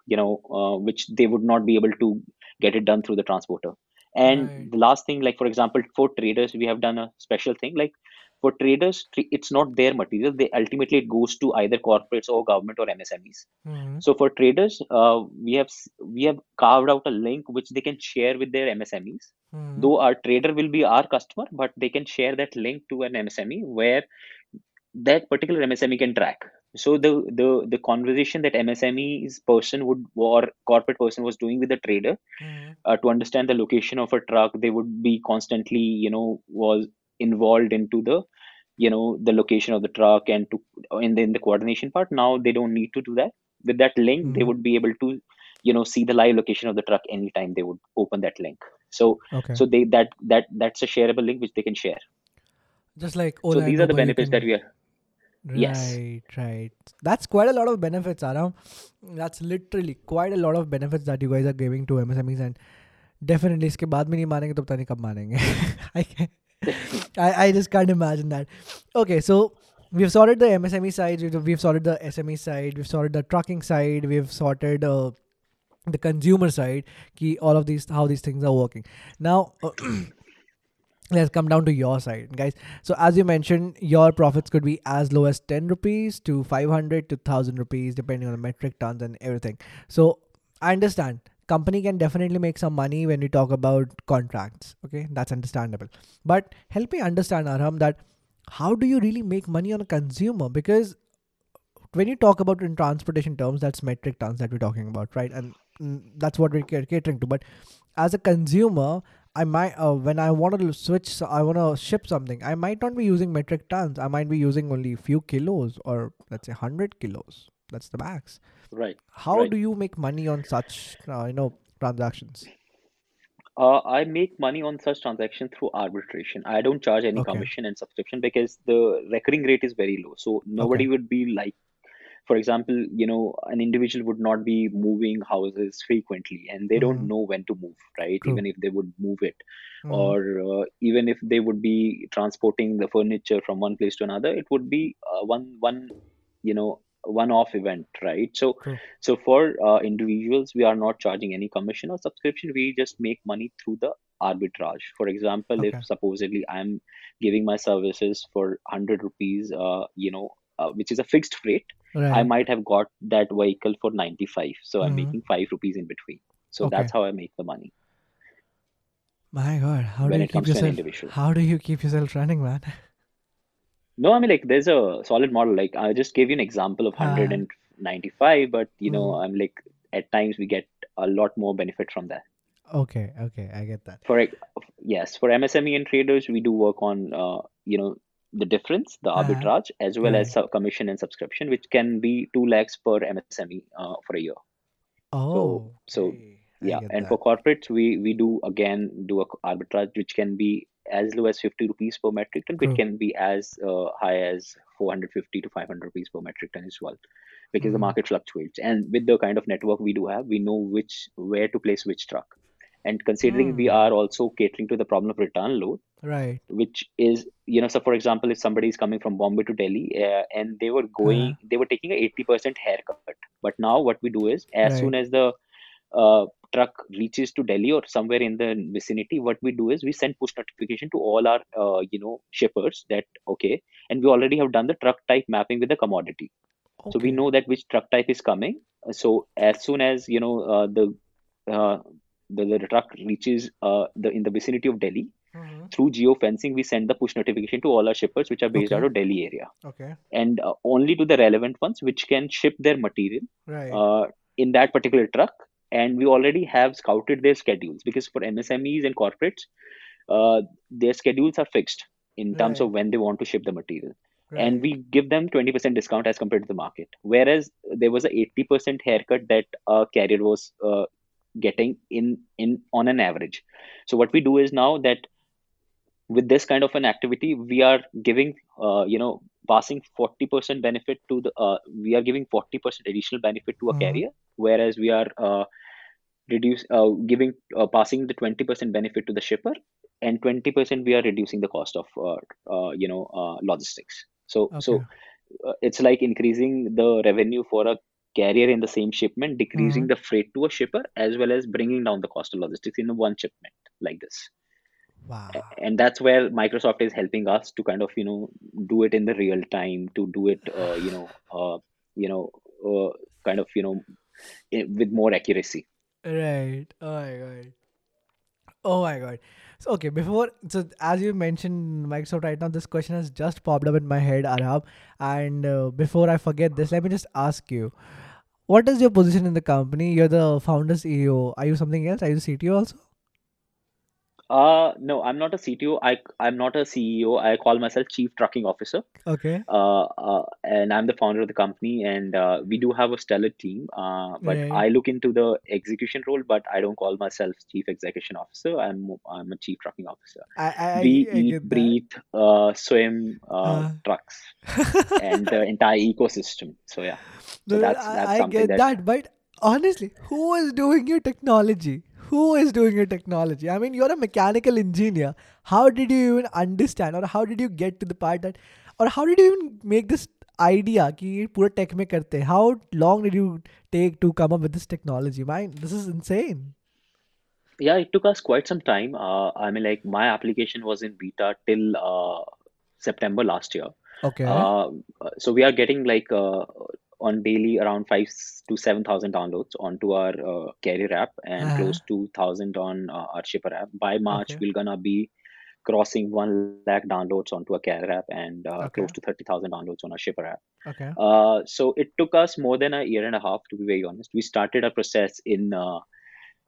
you know uh, which they would not be able to get it done through the transporter and Right. the last thing like for example for traders we have done a special thing like for traders it's not their material they ultimately it goes to either corporates or government or msmes Mhm. so for traders uh, we have we have carved out a link which they can share with their msmes Mhm. though our trader will be our customer but they can share that link to an msme where that particular msme can track so the the the conversation that msme's person would or corporate person was doing with the trader Mhm. uh, to understand the location of a truck they would be constantly you know was involved into the you know the location of the truck and to in the, in the coordination part now they don't need to do that with that link they Mhm. would be able to you know see the live location of the truck anytime they would open that link so Okay. so they that that that's a shareable link which they can share Just like so Ola and these are the benefits can- that we are Right, yes. right. That's quite a lot of benefits, Arham. That's literally quite a lot of benefits that you guys are giving to MSMEs and definitely इसके बाद भी नहीं मानेंगे तो पता नहीं कब मानेंगे I, I just can't imagine that. Okay, so we've sorted the MSME side, we've, sorted the SME side, we've sorted the trucking side, we've sorted uh, the consumer side, key all of these how these things are working. Now uh, let's come down to your side, guys. So as you mentioned, your profits could be as low as 10 rupees to 500 to 1000 rupees depending on the metric tons and everything. So I understand company can definitely make some money when we talk about contracts. Okay, that's understandable. But help me understand, Arham, that how do you really make money on a consumer? Because when you talk about in transportation terms, that's metric tons that we're talking about, right? And mm, that's what we're catering to. But as a consumer, I might uh, when I want to switch, so I want to ship something. I might not be using metric tons. I might be using only a few kilos, or let's say hundred kilos. That's the max. right How Right. do you make money on such, uh, you know, transactions? Uh, I make money on such transaction through arbitration. I don't charge any Okay. commission and subscription because the recurring rate is very low. So nobody would be like, for example, you know, an individual would not be moving houses frequently and they Mhm. don't know when to move, right? True. Even if they would move it, Mhm. or uh, even if they would be transporting the furniture from one place to another, it would be uh, one one, you know, one-off event, right? So True. so for uh, individuals, we are not charging any commission or subscription. We just make money through the arbitrage. For example, Okay. if supposedly I'm giving my services for 100 rupees, uh, you know, uh, which is a fixed rate, I might have got that vehicle for 95. So I'm Mhm. making 5 rupees in between. So Okay. that's how I make the money My God, how when do you keep comes to an yourself? How do you keep yourself running, man? No, I mean, like, there's a solid model. Like, I just gave you an example of Ah. 195, but, you know, Mhm. I'm like, at times we get a lot more benefit from that. Okay, okay, I get that. for yes for msme and traders we do work on uh, you know the difference the Uh-huh. arbitrage as well as sub- commission and subscription which can be 2 lakhs per msme uh, for a year Oh, so, okay, yeah and that. for corporates we we do again do a arbitrage which can be as low as 50 rupees per metric ton, it can be as uh, high as 450 to 500 rupees per metric ton as well, because the Mhm. market fluctuates. And with the kind of network we do have, we know which where to place which truck. And considering we Hmm. are also catering to the problem of return load, Right. which is you know so for example if somebody is coming from bombay to delhi uh, and they were going they were taking a 80% haircut but now what we do is as Right. soon as the uh, truck reaches to delhi or somewhere in the vicinity what we do is we send push notification to all our uh, you know shippers that okay and we already have done the truck type mapping with the commodity so we know that which truck type is coming so as soon as you know uh, the uh, the, the truck reaches uh, the in the vicinity of delhi Mhm. through geofencing, we send the push notification to all our shippers which are based out of Delhi area Okay. and uh, only to the relevant ones which can ship their material Right. uh, in that particular truck. And we already have scouted their schedules because for MSMEs and corporates, uh, their schedules are fixed in terms Right. of when they want to ship the material. right. And we give them 20% discount as compared to the market. Whereas there was a 80% haircut that a carrier was uh, getting in in on an average. So what we do is now that with this kind of an activity we are giving uh, you know passing 40% benefit to the uh, we are giving 40% additional benefit to a Mhm. carrier whereas we are uh, reduce uh, giving uh, passing the 20% benefit to the shipper and 20% we are reducing the cost of uh, uh, you know uh, logistics so so Okay. uh, it's like increasing the revenue for a carrier in the same shipment decreasing Mhm. the freight to a shipper as well as bringing down the cost of logistics in one shipment like this Wow. and that's where microsoft is helping us to kind of you know do it in the real time to do it uh, you know uh, you know uh, kind of you know with more accuracy Right. Oh my god. Oh my god. So okay, before so as you mentioned Microsoft right now, this question has just popped up in my head, Arham. And uh, before I forget this, let me just ask you, what is your position in the company? You're the founder CEO. Are you something else? Are you CTO also? Uh no i'm not a cto i i'm not a ceo i call myself chief trucking officer Okay. uh, uh, and I'm the founder of the company, and uh, we do have a stellar team. Uh, but Right. I look into the execution role, but I don't call myself chief execution officer. I'm I'm a chief trucking officer. I I, we I, I eat, breathe, uh, swim uh, Uh. trucks and the entire ecosystem. So yeah, so No, that's I, that's I something get that that, but honestly, who is doing your technology? Who is doing your technology? I mean, you're a mechanical engineer. How did you even understand, or how did you get to the part that, or how did you even make this idea कि ये पूरा tech में करते हैं? How long did you take to come up with this technology? Man, this is insane. yeah, it took us quite some time. Uh, I mean, like my application was in beta till uh, September last year. Okay. Uh, so we are getting like uh, on daily around five to seven thousand downloads onto our uh, carrier app and Uh-huh. close to thousand on uh, our shipper app. By March, Okay. we're gonna be crossing one lakh downloads onto a carrier app and uh, Okay. close to thirty thousand downloads on our shipper app. okay. Uh, so it took us more than a year and a half to be very honest. We started our process in uh,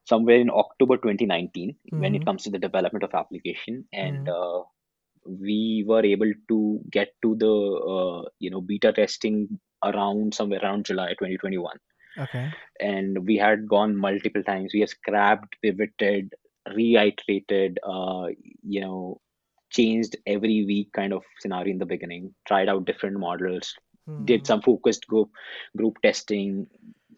somewhere in October 2019 when it Mhm. comes to the development of application, and Mhm. uh, we were able to get to the uh, you know beta testing around somewhere around July 2021, Okay. and we had gone multiple times. We have scrapped, pivoted, reiterated, uh, you know, changed every week kind of scenario in the beginning. Tried out different models, did Mhm. some focused group group testing,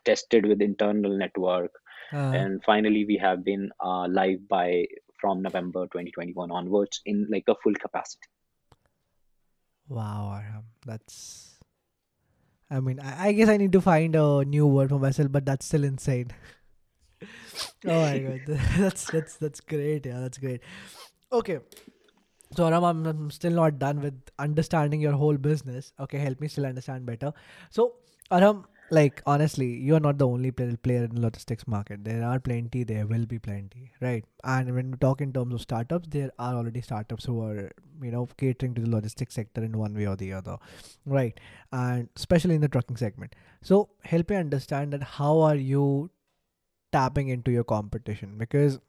tested with internal network, Uh, and finally we have been uh, live by from November 2021 onwards in like a full capacity. Wow, that's. I mean, I, I guess I need to find a new word for myself, but that's still insane. oh my god, that's that's that's great. Yeah, that's great. Okay, so Arham, I'm, I'm still not done with understanding your whole business. Okay, help me still understand better. So, Arham, like honestly, you are not the only player in the logistics market. There are plenty. There will be plenty, right? And when we talk in terms of startups, there are already startups who are you know catering to the logistics sector in one way or the other, right? And especially in the trucking segment. So, help me understand that how are you tapping into your competition because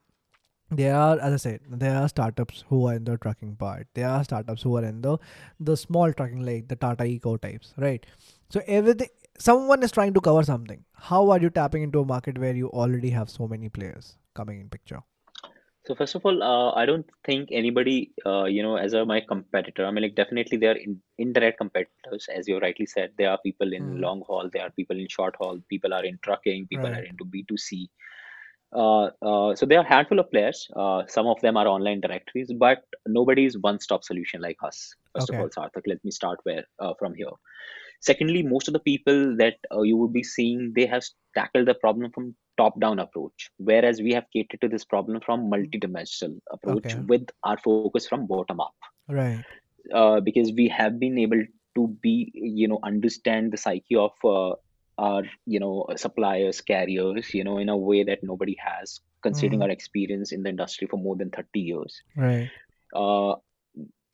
there are as i said there are startups who are in the trucking part there are startups who are in the the small trucking like the tata eco types right so everything someone is trying to cover something how are you tapping into a market where you already have so many players coming in picture So first of all, uh, I don't think anybody, uh, you know, as a my competitor. I mean, like definitely they are in, indirect competitors, as you rightly said. There are people in Hmm. long haul, there are people in short haul, people are in trucking, people are into B2C. Uh, uh, so there are a handful of players. Uh, some of them are online directories, but nobody is one-stop solution like us. First of Okay. all, Sarthak, let me start where uh, from here. Secondly, most of the people that uh, you would be seeing, they have tackled the problem from top-down approach, whereas we have catered to this problem from multi-dimensional approach Okay. with our focus from bottom up, Right. uh, because we have been able to be, you know, understand the psyche of uh, our, you know, suppliers, carriers, you know, in a way that nobody has, considering Hmm. our experience in the industry for more than 30 years. Right. Uh,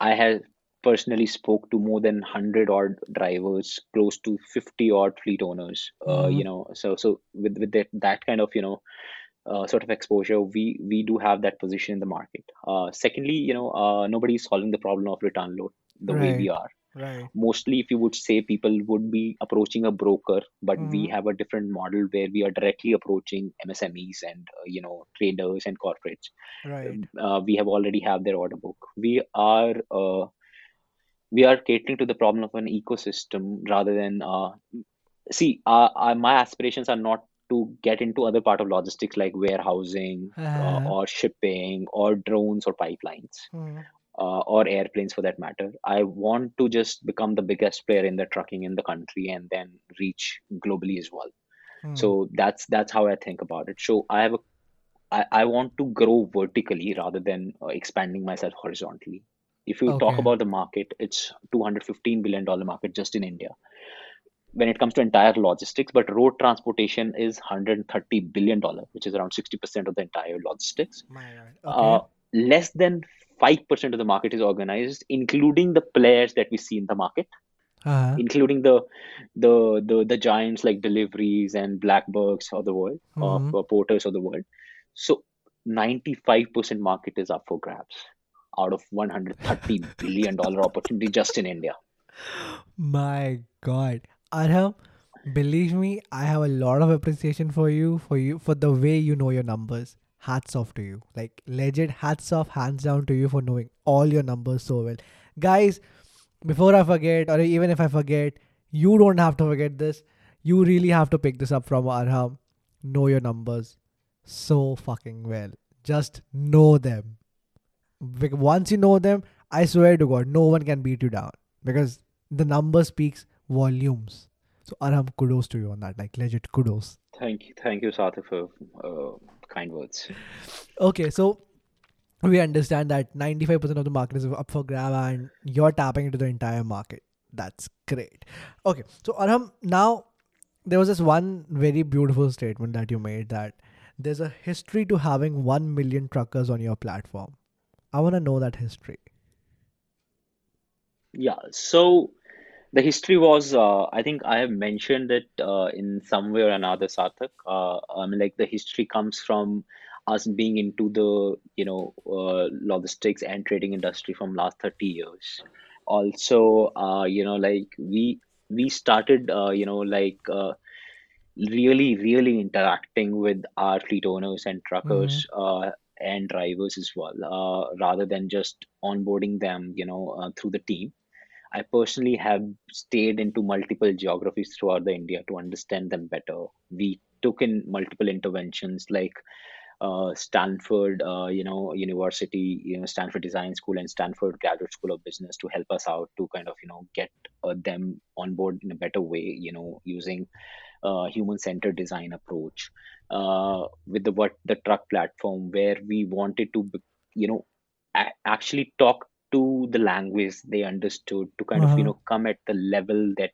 I have personally spoke to more than 100 odd drivers, close to 50 odd fleet owners. Uh, Hmm. you know, so so with with that, that kind of you know uh, sort of exposure, we we do have that position in the market. Uh, secondly, you know, uh, nobody is solving the problem of return load the way we are. Right. Mostly, if you would say, people would be approaching a broker, but we Hmm. have a different model where we are directly approaching MSMEs and uh, you know traders and corporates Right. uh, we have already have their order book. We are uh, we are catering to the problem of an ecosystem rather than uh, see. Uh, uh, my aspirations are not to get into other part of logistics like warehousing uh, Uh, or shipping or drones or pipelines uh, or airplanes for that matter. I want to just become the biggest player in the trucking in the country and then reach globally as well. Hmm. So that's that's how I think about it. So I have a I, I want to grow vertically rather than uh, expanding myself horizontally. If you talk about the market, it's 215 billion dollar market just in India. When it comes to entire logistics, but road transportation is 130 billion dollar, which is around 60% of the entire logistics. My. Uh, Okay. less than 5% of the market is organized, including the players that we see in the market, Uh-huh. including the the the, the giants like Delhiverys and BlackBucks of the world, of Hmm. uh, porters of the world. So 95% market is up for grabs out of 130 billion dollar opportunity just in India. My God. Arham, believe me, I have a lot of appreciation for you, for you, for the way you know your numbers. Hats off to you. Like legit hats off, hands down to you for knowing all your numbers so well. Guys, before I forget, or even if I forget, you don't have to forget this. You really have to pick this up from Arham. Know your numbers so fucking well. Just know them. Once you know them, I swear to God, no one can beat you down because the number speaks volumes. So Arham, kudos to you on that. Like legit kudos. Thank you, thank you, Sarthak, for uh, kind words. Okay, so we understand that 95% of the market is up for grab and you're tapping into the entire market. That's great. Okay, so Arham, now there was this one very beautiful statement that you made that there's a history to having 1 million truckers on your platform. I want to know that history. Yeah, so the history was, uh, I think I have mentioned it uh, in some way or another, Sarthak. Uh, I mean, like the history comes from us being into the, you know, uh, logistics and trading industry from last 30 years. Also, uh, you know, like we we started, uh, you know, like uh, really, really interacting with our fleet owners and Mm-hmm. truckers uh, and drivers as well, uh, rather than just onboarding them, you know, uh, through the team. I personally have stayed into multiple geographies throughout the India to understand them better. We took in multiple interventions like uh, Stanford, uh, you know, University, you know, Stanford Design School and Stanford Graduate School of Business to help us out to kind of, you know, get uh, them on board in a better way, you know, using uh, human-centered design approach uh, with the what the truck platform where we wanted to, you know, a- actually talk to the language they understood to kind of, you Uh-huh. know, come at the level that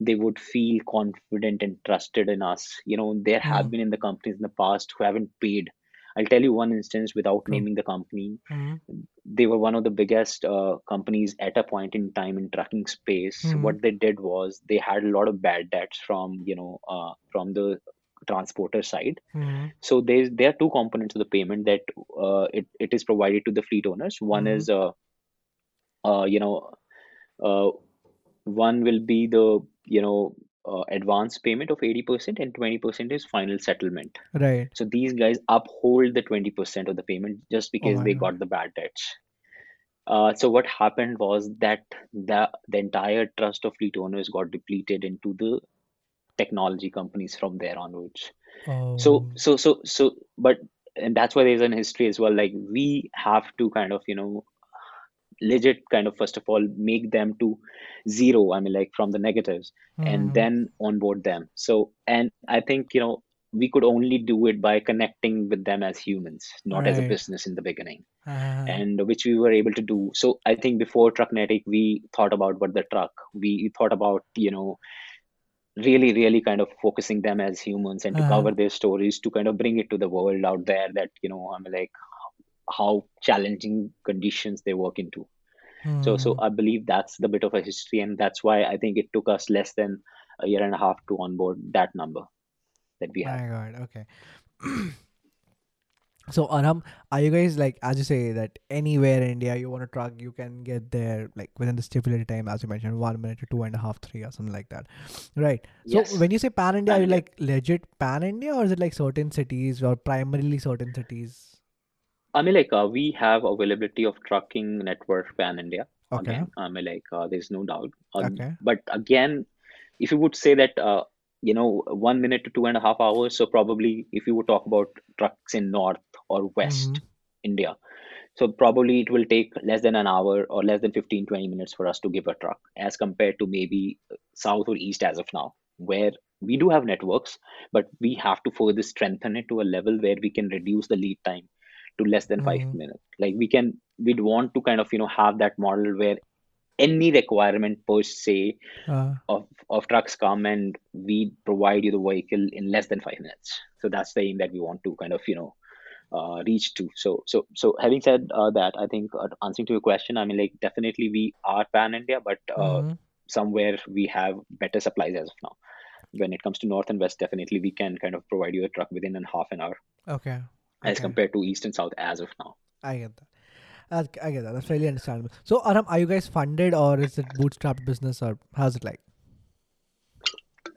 they would feel confident and trusted in us. You know, there have Mm, been in the companies in the past who haven't paid. I'll tell you one instance without true. naming the company. Mm, They were one of the biggest uh, companies at a point in time in trucking space. mm, What they did was they had a lot of bad debts from, you know, uh, from the transporter side. mm, So there's there are two components of the payment that uh, it, it is provided to the fleet owners. One mm, is uh, uh, you know uh, one will be the you know uh, advance payment of 80% and 20% is final settlement. Right. So these guys uphold the 20% of the payment just Oh because my they god. got the bad debts. Uh, so what happened was that the the entire trust of fleet owners got depleted into the technology companies from there onwards. Oh. So Oh. so so so but and that's why there's an history as well. Like we have to kind of, you know, legit kind of first of all make them to zero. I mean like from the negatives and Hmm. then onboard them. So and I think, you know, we could only do it by connecting with them as humans, not as a business in the beginning Uh, and which we were able to do. So I think before Trucknetic, we thought about what the truck. We thought about you know really really kind of focusing them as humans and to uh, cover their stories to kind of bring it to the world out there that you know I mean like how challenging conditions they work into. So so hmm. I believe that's the bit of a history, and that's why I think it took us less than a year and a half to onboard that number that we have. My god. Okay. So Arham, are you guys like as you say that anywhere in India you want a truck, you can get there like within the stipulated time, as you mentioned, one minute to two and a half, three or something like that. Right. So Yes, when you say pan India, are you like legit pan India or is it like certain cities or primarily certain cities? I mean, like uh, we have availability of trucking network pan India. Okay. Again, I mean, like uh, there's no doubt. Uh, Okay. but again, if you would say that, uh, you know, one minute to two and a half hours, so probably if you would talk about trucks in north or west Mm-hmm. India, so probably it will take less than an hour or less than 15, 20 minutes for us to give a truck as compared to maybe south or east as of now, where we do have networks, but we have to further strengthen it to a level where we can reduce the lead time to less than five Mm-hmm. minutes. Like we can, we'd want to kind of, you know, have that model where any requirement per se Uh, of, of trucks come and we provide you the vehicle in less than five minutes. So that's the aim that we want to kind of, you know, uh, reach to. So, so, so having said uh, that, I think uh, answering to your question, I mean, like definitely we are pan India, but uh, mm-hmm. somewhere we have better supplies as of now. When it comes to north and west, definitely we can kind of provide you a truck within a half an hour Okay. As Okay. compared to east and south as of now. I get that. I get that. That's fairly understandable. So Arham, are you guys funded or is it bootstrapped business or how's it like?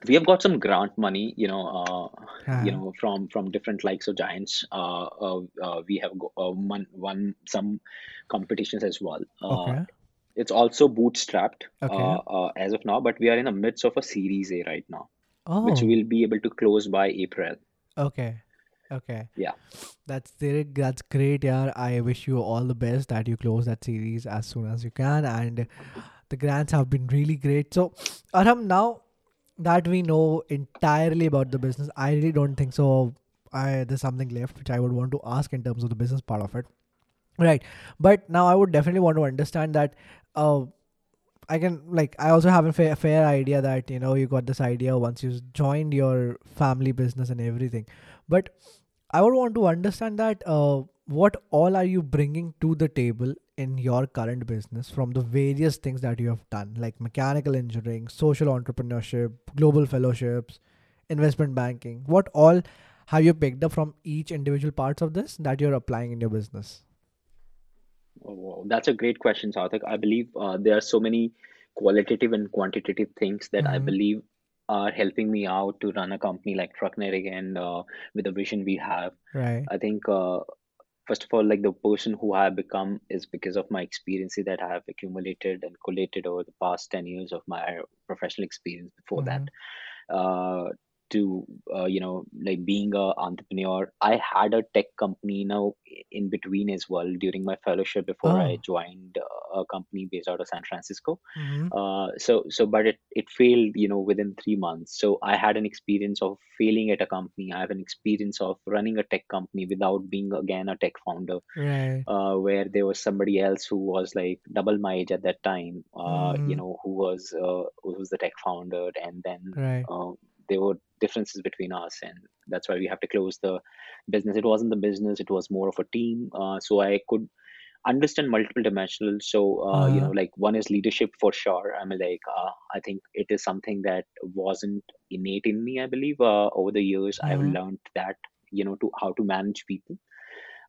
we have got some grant money you know uh, you Uh, know from from different likes of giants uh, uh, uh, we have go, uh, won, won some competitions as well uh, okay. it's also bootstrapped Okay. uh, uh, as of now but we are in the midst of a series a right now which Oh. we'll be able to close by april Okay. Okay. yeah That's that's great, yeah. I wish you all the best that you close that series as soon as you can. And the grants have been really great. So, Arham, now that we know entirely about the business, I really don't think so. I there's something left which I would want to ask in terms of the business part of it. Right. But now I would definitely want to understand that uh I can like I also have a fair, fair idea that you know you got this idea once you joined your family business and everything. But I would want to understand that uh what all are you bringing to the table in your current business from the various things that you have done like mechanical engineering, social entrepreneurship, global fellowships, investment banking. What all have you picked up from each individual parts of this that you're applying in your business? Oh, that's a great question Sarthak. i believe uh, there are so many qualitative and quantitative things that i Mm-hmm. believe are helping me out to run a company like trucknetic and uh, with the vision we have Right. i think uh, first of all like the person who i have become is because of my experiences that i have accumulated and collated over the past 10 years of my professional experience before that Mm-hmm. uh, to uh, you know like being a entrepreneur i had a tech company now in between as well during my fellowship before i Oh. joined uh, a company based out of san francisco Mm-hmm. uh, so so but it, it failed you know within three months so i had an experience of failing at a company i have an experience of running a tech company without being again a tech founder Right. uh, where there was somebody else who was like double my age at that time uh, you Mm-hmm. know who was uh, who was the tech founder and then Right. There were differences between us and that's why we have to close the business. It wasn't the business it was more of a team. Uh, so i could understand multiple dimensional so uh, you know Uh-huh. like one is leadership for sure. I mean like uh, i think it is something that wasn't innate in me i believe. Uh, over the years i've Mm-hmm. learned that you know to how to manage people.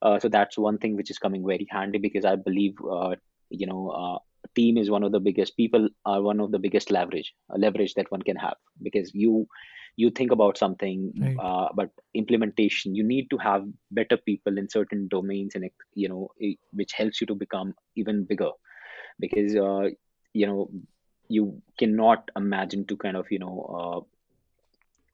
Uh, so that's one thing which is coming very handy because i believe uh, you know uh, team is one of the biggest people are one of the biggest leverage uh, leverage that one can have because you you think about something Right. uh, but implementation you need to have better people in certain domains and you know which helps you to become even bigger because uh, you know you cannot imagine to kind of you know uh,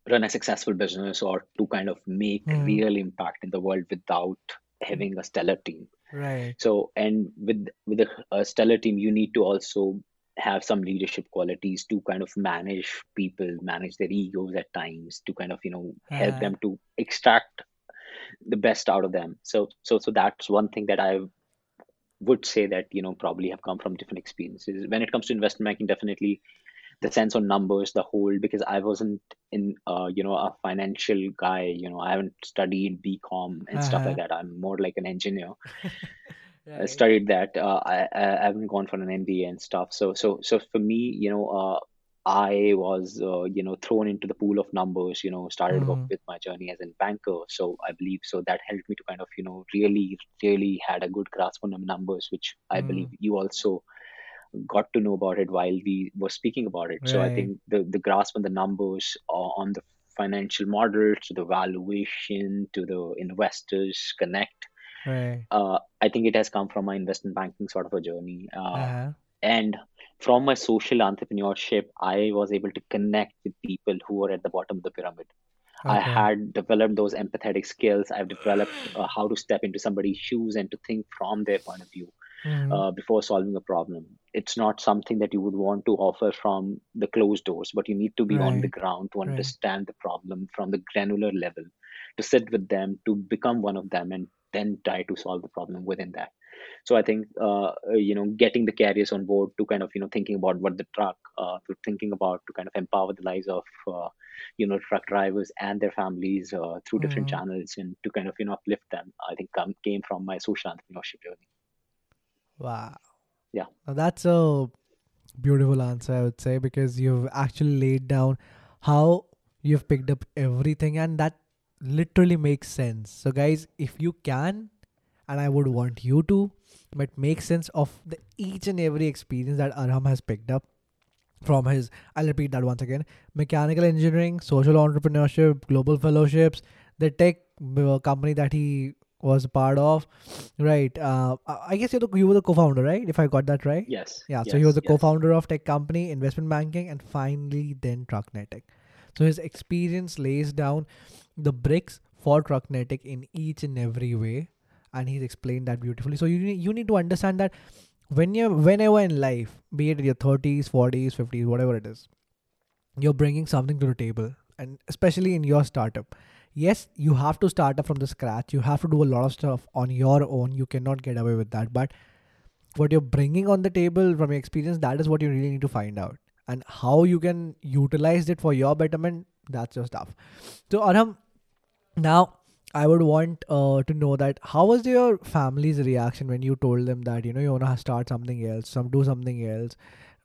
run a successful business or to kind of make Hmm. real impact in the world without having a stellar team Right. so and with with a, a stellar team you need to also have some leadership qualities to kind of manage people manage their egos at times to kind of you know help Uh, them to extract the best out of them. So so so that's one thing that i would say that you know probably have come from different experiences. When it comes to investment banking definitely the sense on numbers the whole because i wasn't in uh, you know a financial guy you know i haven't studied bcom and stuff like uh-huh. that i'm more like an engineer I Right. studied that. Uh, I, I haven't gone for an MBA and stuff. So so so for me, you know, uh, I was uh, you know thrown into the pool of numbers. You know, started off Mm, with my journey as a banker. So I believe so that helped me to kind of you know really really had a good grasp on numbers, which I believe mm, you also got to know about it while we were speaking about it. So I think the the grasp on the numbers uh, on the financial model to the valuation to the investors connect Right. uh, I think it has come from my investment banking sort of a journey. Uh, Uh-huh. and from my social entrepreneurship, I was able to connect with people who were at the bottom of the pyramid. I had developed those empathetic skills. I've developed uh, how to step into somebody's shoes and to think from their point of view Mm-hmm. uh, before solving a problem. It's not something that you would want to offer from the closed doors, but you need to be on the ground to Right. understand the problem from the granular level, to sit with them, to become one of them, and then try to solve the problem within that. So I think uh, uh, you know getting the carriers on board to kind of you know thinking about what the truck, uh, to thinking about to kind of empower the lives of uh, you know truck drivers and their families uh, through different Mm-hmm. channels and to kind of you know uplift them. I think come, came from my social entrepreneurship journey. Wow. Yeah. Now that's a beautiful answer, I would say, because you've actually laid down how you've picked up everything, and that literally makes sense. So, guys, if you can, and I would want you to, but make sense of the each and every experience that Arham has picked up from his, I'll repeat that once again mechanical engineering, social entrepreneurship, global fellowships, the tech uh, company that he was part of. Right. Uh, I guess you're the, you were the co founder, right? If I got that right. Yes. Yeah, so he was the yes. co-founder of tech company, investment banking, and finally then Trucknetic. So his experience lays down the bricks for Trucknetic in each and every way, and he's explained that beautifully. So you need, you need to understand that when you whenever in life, be it in your thirties, forties, fifties, whatever it is, you're bringing something to the table, and especially in your startup. Yes, you have to start up from the scratch. You have to do a lot of stuff on your own. You cannot get away with that, but what you're bringing on the table from your experience that is what you really need to find out. And how you can utilize it for your betterment that's your stuff. So arham now i would want uh, to know that how was your family's reaction when you told them that you know you want to start something else some do something else?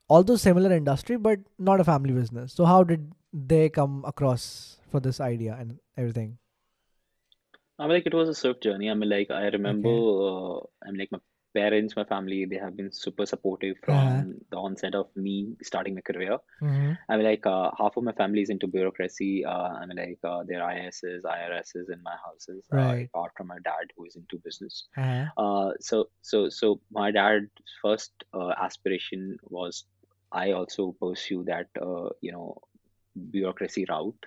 Although similar industry but not a family business. So how did they come across for this idea and everything I mean, like it was a swift journey. I mean, like I remember, okay uh, I mean, like my parents, my family, they have been super supportive uh-huh. from the onset of me starting my career. mm-hmm. I mean, like uh, half of my family is into bureaucracy. Uh, I mean, like uh, there are ISs, IRSs in my houses, uh, right apart from my dad who is into business. uh-huh. Uh, so, so, so my dad's first uh, aspiration was I also pursue that, uh, you know, bureaucracy route.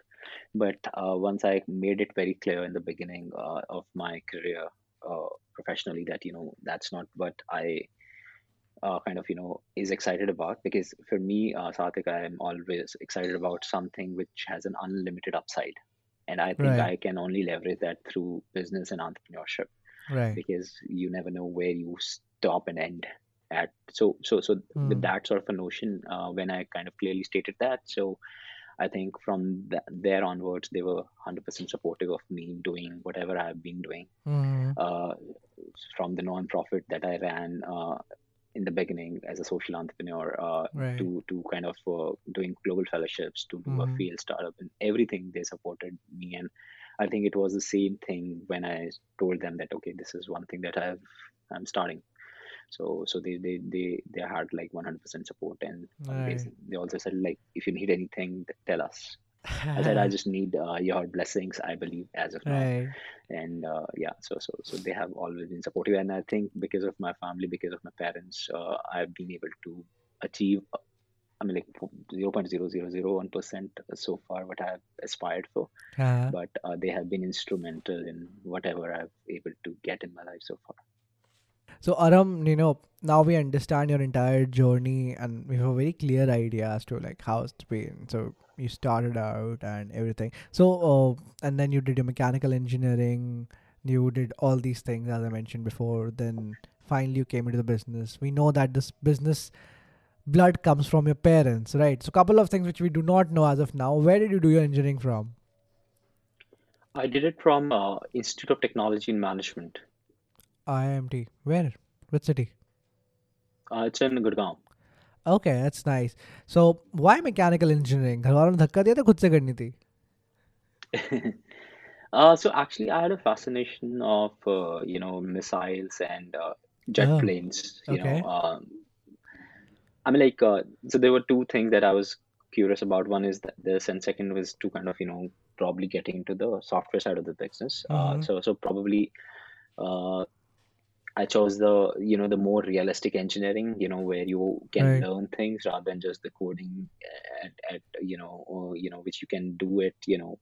But uh, once I made it very clear in the beginning uh, of my career uh, professionally that, you know, that's not what I uh, kind of, you know, is excited about. Because for me, uh, Sarthak, I am always excited about something which has an unlimited upside. And I think right I can only leverage that through business and entrepreneurship right because you never know where you stop and end at. So, so, so with mm. that sort of a notion, uh, when I kind of clearly stated that, so I think from th- there onwards, they were 100% supportive of me doing whatever I've been doing. Mm. Uh, from the non-profit that I ran uh, in the beginning as a social entrepreneur uh, right to to kind of uh, doing global fellowships to do a mm. field startup and everything they supported me and I think it was the same thing when I told them that okay this is one thing that I've I'm starting So so they they they, they had like 100% support, and Right. they also said like if you need anything, tell us. I said I just need uh, your blessings. I believe as of now, and uh, yeah, so so so they have always been supportive, and I think because of my family, because of my parents, uh, I've been able to achieve. uh, I mean, like 0.0001% so far, what I've aspired for Uh-huh. but uh, they have been instrumental in whatever I've able to get in my life so far. So Arham, you know, now we understand your entire journey and we have a very clear idea as to like how it's been. So you started out and everything. So uh, and then you did your mechanical engineering, you did all these things as I mentioned before. Then finally you came into the business. We know that this business blood comes from your parents, right? So a couple of things which we do not know as of now. Where did you do your engineering from? I did it from uh, Institute of Technology and Management. IIMT. Where? Which city? Uh, it's in Gurgaon. Okay, that's nice. So why mechanical engineering? घर वालों ने धक्का दिया था खुद से करनी थी. Uh, so actually, I had a fascination of uh, you know missiles and uh, jet Oh, planes. You okay. know, um, I mean, like uh, so there were two things that I was curious about. One is that this, and second was to kind of you know probably getting into the software side of the business. Uh, Mm-hmm. so so probably uh, I chose the you know the more realistic engineering, you know, where you can Right. learn things rather than just the coding at, at you know or, you know which you can do it you know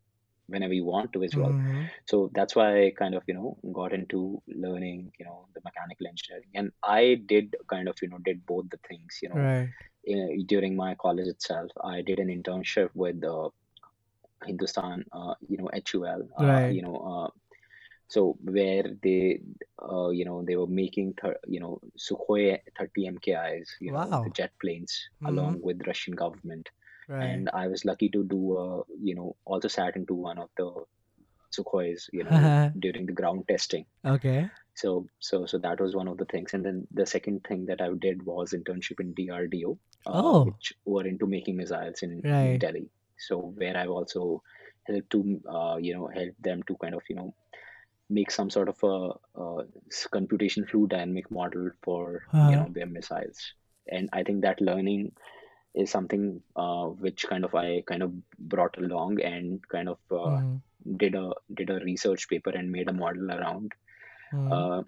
whenever you want to as well. Mm-hmm. So that's why I kind of you know got into learning you know the mechanical engineering, and I did kind of you know did both the things you know Right. uh, during my college itself. I did an internship with uh, Hindustan, uh, you know, HUL, uh, Right. you know, uh, so where they, uh, you know, they were making, thir- you know, Sukhoi 30 MKIs, you know, the jet planes, Mm-hmm. along with Russian government. Right. And I was lucky to do, uh, you know, also sat into one of the Sukhois, you know, during the ground testing. okay. So, so, so that was one of the things. And then the second thing that I did was internship in DRDO, uh, Oh. which were into making missiles in, in Delhi. So where I've also helped to, uh, you know, help them to kind of, you know, make some sort of a computation fluid dynamic model for, you Uh-huh. know, their missiles. And I think that learning is something uh, which kind of I kind of brought along and kind of uh, Mhm. did a did a research paper and made a model around Mhm. uh,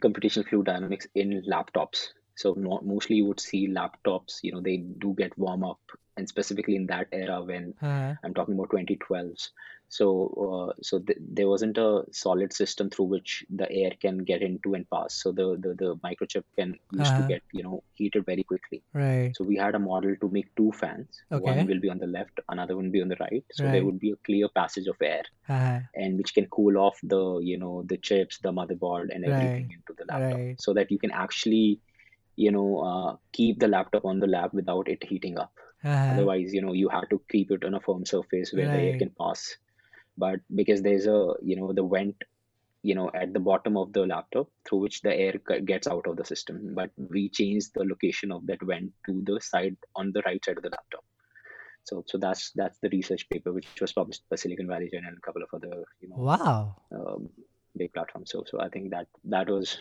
computational fluid dynamics in laptops. So mo mostly you would see laptops, you know, they do get warm up, and specifically in that era when Uh-huh. I'm talking about 2012s. So uh, so th there wasn't a solid system through which the air can get into and pass. So the the, the microchip can used to Uh-huh. get you know heated very quickly. Right. So we had a model to make two fans. Okay. One will be on the left, another one will be on the right. So Right. there would be a clear passage of air Uh-huh. and which can cool off the you know the chips the motherboard and everything Right. into the laptop Right. so that you can actually you know uh, keep the laptop on the lap without it heating up. Uh-huh. otherwise you know you have to keep it on a firm surface where the air can pass. But because there's a you know the vent you know at the bottom of the laptop through which the air gets out of the system but we changed the location of that vent to the side on the right side of the laptop. So so that's that's the research paper which was published by silicon valley journal and a couple of other you know Wow. um, big platforms. So so I think that that was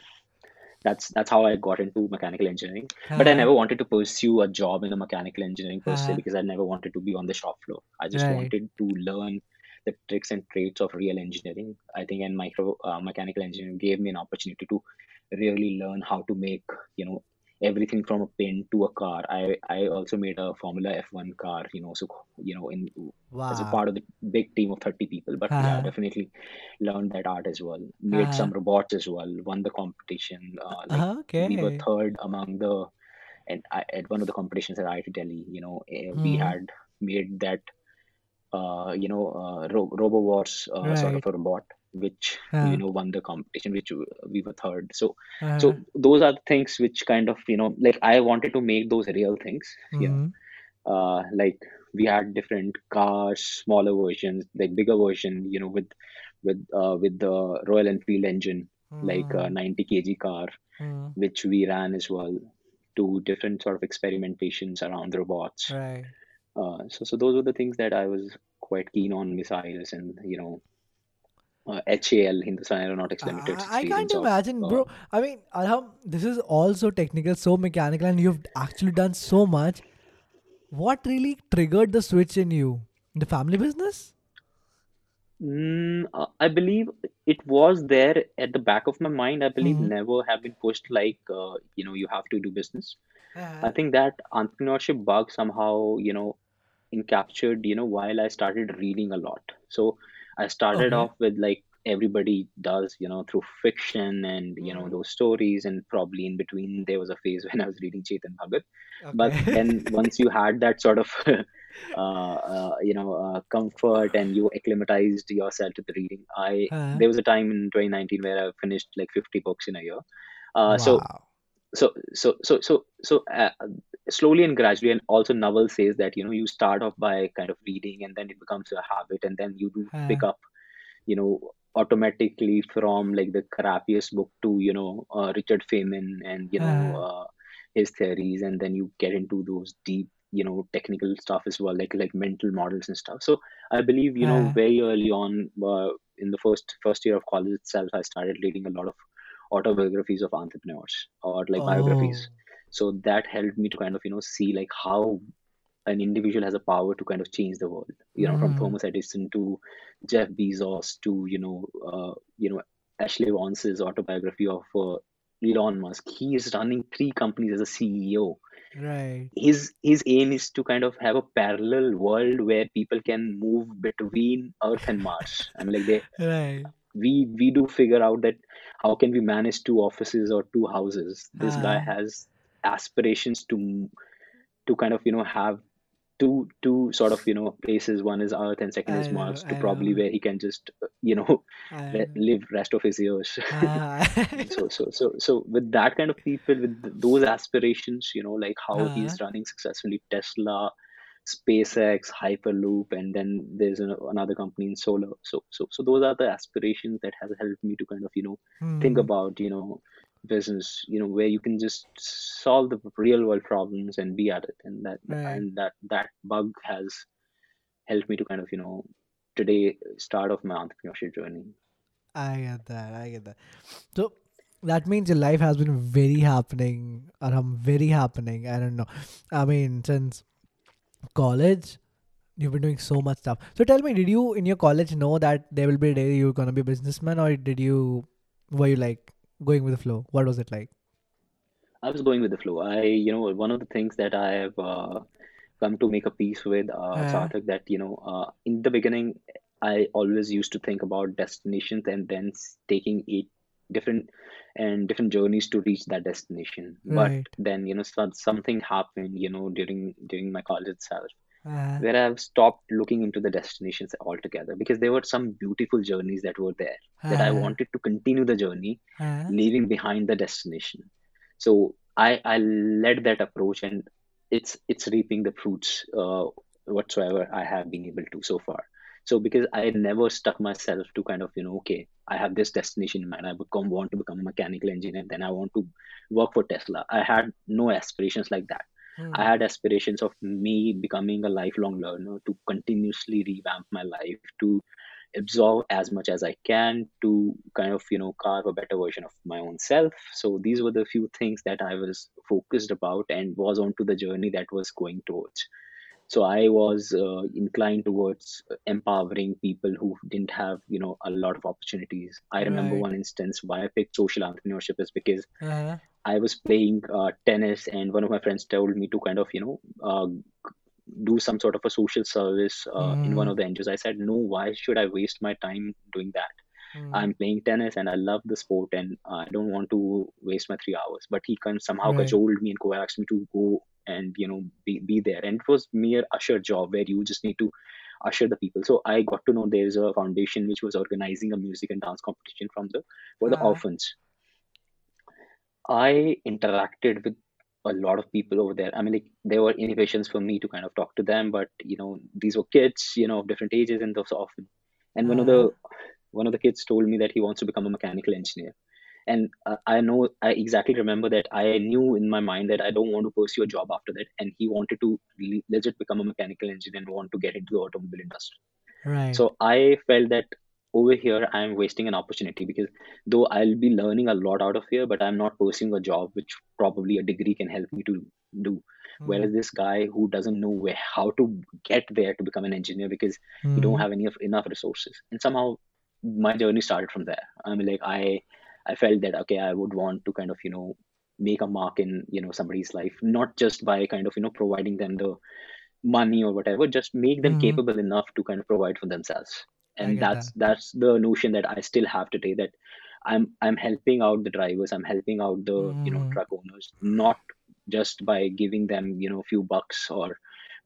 that's that's how I got into mechanical engineering. But I Uh-huh. never wanted to pursue a job in the mechanical engineering per Uh-huh. because I never wanted to be on the shop floor. I just Right. wanted to learn the tricks and traits of real engineering. I think and micro uh, mechanical engineering gave me an opportunity to really learn how to make you know everything from a pin to a car. I I also made a Formula F1 car. You know so you know in as a part of the big team of 30 people. But Uh-huh. definitely learned that art as well. Made Uh-huh. some robots as well. Won the competition. Uh, like Okay. we were third among the and I, at one of the competitions at IIT Delhi. You know, eh, we Mhm. had made that uh, you know uh, Ro- RoboWars uh, sort of a robot, which Uh-huh. you know won the competition, which we were third. So Uh-huh. so those are the things which kind of you know like I wanted to make those real things. Know Mhm. uh, like we had different cars, smaller versions, like bigger version, you know, with with uh, with the Royal Enfield engine, like a Mhm. 90 kg car, Mhm. which we ran as well to different sort of experimentations around robots. Right. Uh, so so those were the things that I was quite keen on missiles and you know uh, HAL, Hindustan Aeronautics Limited. I, I can't experience of, imagine, uh, bro. I mean, Arham, this is all so technical, so mechanical, and you've actually done so much. What really triggered the switch in you? The family business? Mm, uh, I believe it was there at the back of my mind. I believe Mm-hmm. never have been pushed like, uh, you know, you have to do business. Uh, I think that entrepreneurship bug somehow, you know, encaptured, you know, while I started reading a lot. So I started okay. off with like everybody does, you know, through fiction and, you know, Mm-hmm. those stories. And probably in between, there was a phase when I was reading Chetan Bhagat. But then once you had that sort of, uh, uh, you know, uh, comfort and you acclimatized yourself to the reading, I Uh, there was a time in 2019 where I finished like 50 books in a year. Uh, so so so so so so uh, slowly and gradually and also Naval says that you know you start off by kind of reading and then it becomes a habit and then you do pick Uh, up you know automatically from like the crappiest book to you know uh, Richard Feynman and you know uh, his theories and then you get into those deep you know technical stuff as well like like mental models and stuff. So I believe you know very early on uh, in the first first year of college itself I started reading a lot of autobiographies of entrepreneurs or like biographies. oh, so that helped me to kind of you know see like how an individual has a power to kind of change the world you know from mm, thomas edison to jeff bezos to you know uh, you know ashley vance's autobiography of uh, elon musk. He is running three companies as a ceo right. his his aim is to kind of have a parallel world where people can move between earth and mars. I mean like they Right. we we do figure out that how can we manage two offices or two houses. This guy Uh, has aspirations to to kind of you know have two two sort of you know places. One is earth and second is I know, mars to I probably know, where he can just you know know. live rest of his years. Uh, so so so so with that kind of people with those aspirations you know like how uh, he's running successfully tesla SpaceX, Hyperloop, and then there's an, another company in solar. So, so, so those are the aspirations that has helped me to kind of, you know, think hmm, about, you know, business, you know, where you can just solve the real world problems and be at it. And that, right. and that, that bug has helped me to kind of, you know, today start off my entrepreneurship journey. I get that. I get that. So that means your life has been very happening, or i'm very happening. I don't know. I mean, since college, you've been doing so much stuff. So tell me, did you in your college know that there will be a day you're gonna be a businessman, or did you were you like going with the flow? What was it like? I was going with the flow. I, you know, one of the things that I have uh, come to make a peace with, uh, Uh, Sarthak, that, you know, uh, in the beginning, I always used to think about destinations and then taking eight different and different journeys to reach that destination. But then, you know, some, something happened, you know, during during my college itself, Uh, where I've stopped looking into the destinations altogether because there were some beautiful journeys that were there that I uh, wanted to continue the journey uh, leaving behind the destination. So I I led that approach, and it's it's reaping the fruits uh, whatsoever I have been able to so far. So because I never stuck myself to kind of you know okay I have this destination in mind I become want to become a mechanical engineer then I want to work for Tesla. I had no aspirations like that. I hmm, had aspirations of me becoming a lifelong learner to continuously revamp my life to absorb as much as I can to kind of, you know, carve a better version of my own self. So these were the few things that I was focused about and was onto the journey that was going towards. So I was uh, inclined towards empowering people who didn't have, you know, a lot of opportunities. I remember right. one instance why I picked social entrepreneurship is because Uh, I was playing uh, tennis, and one of my friends told me to kind of, you know, uh, do some sort of a social service uh, in one hmm, of the NGOs. I said, no, why should I waste my time doing that? hmm, I'm playing tennis and I love the sport and I don't want to waste my three hours. But he can somehow right. cajoled me and coaxed me to go and you know be, be there. And it was mere usher job where you just need to usher the people. So I got to know there's a foundation which was organizing a music and dance competition from the for the Uh, orphans. I interacted with a lot of people over there. I mean, like there were innovations for me to kind of talk to them, but you know, these were kids, you know, of different ages and those often. And one of uh, the one of the kids told me that he wants to become a mechanical engineer. And uh, I know, I exactly remember that I knew in my mind that I don't want to pursue a job after that. And he wanted to le- legit become a mechanical engineer and want to get into the automobile industry. right. So I felt that over here I'm wasting an opportunity because though I'll be learning a lot out of here, but I'm not pursuing a job which probably a degree can help me to do. Whereas this guy who doesn't know where how to get there to become an engineer because you don't have any of enough resources, and somehow my journey started from there. I mean, like I I felt that okay, I would want to kind of you know make a mark in you know somebody's life, not just by kind of you know providing them the money or whatever, just make them Mhm. capable enough to kind of provide for themselves. And that's that's the notion that I still have today that I'm I'm helping out the drivers, I'm helping out the you know Mhm. truck owners, not just by giving them you know a few bucks or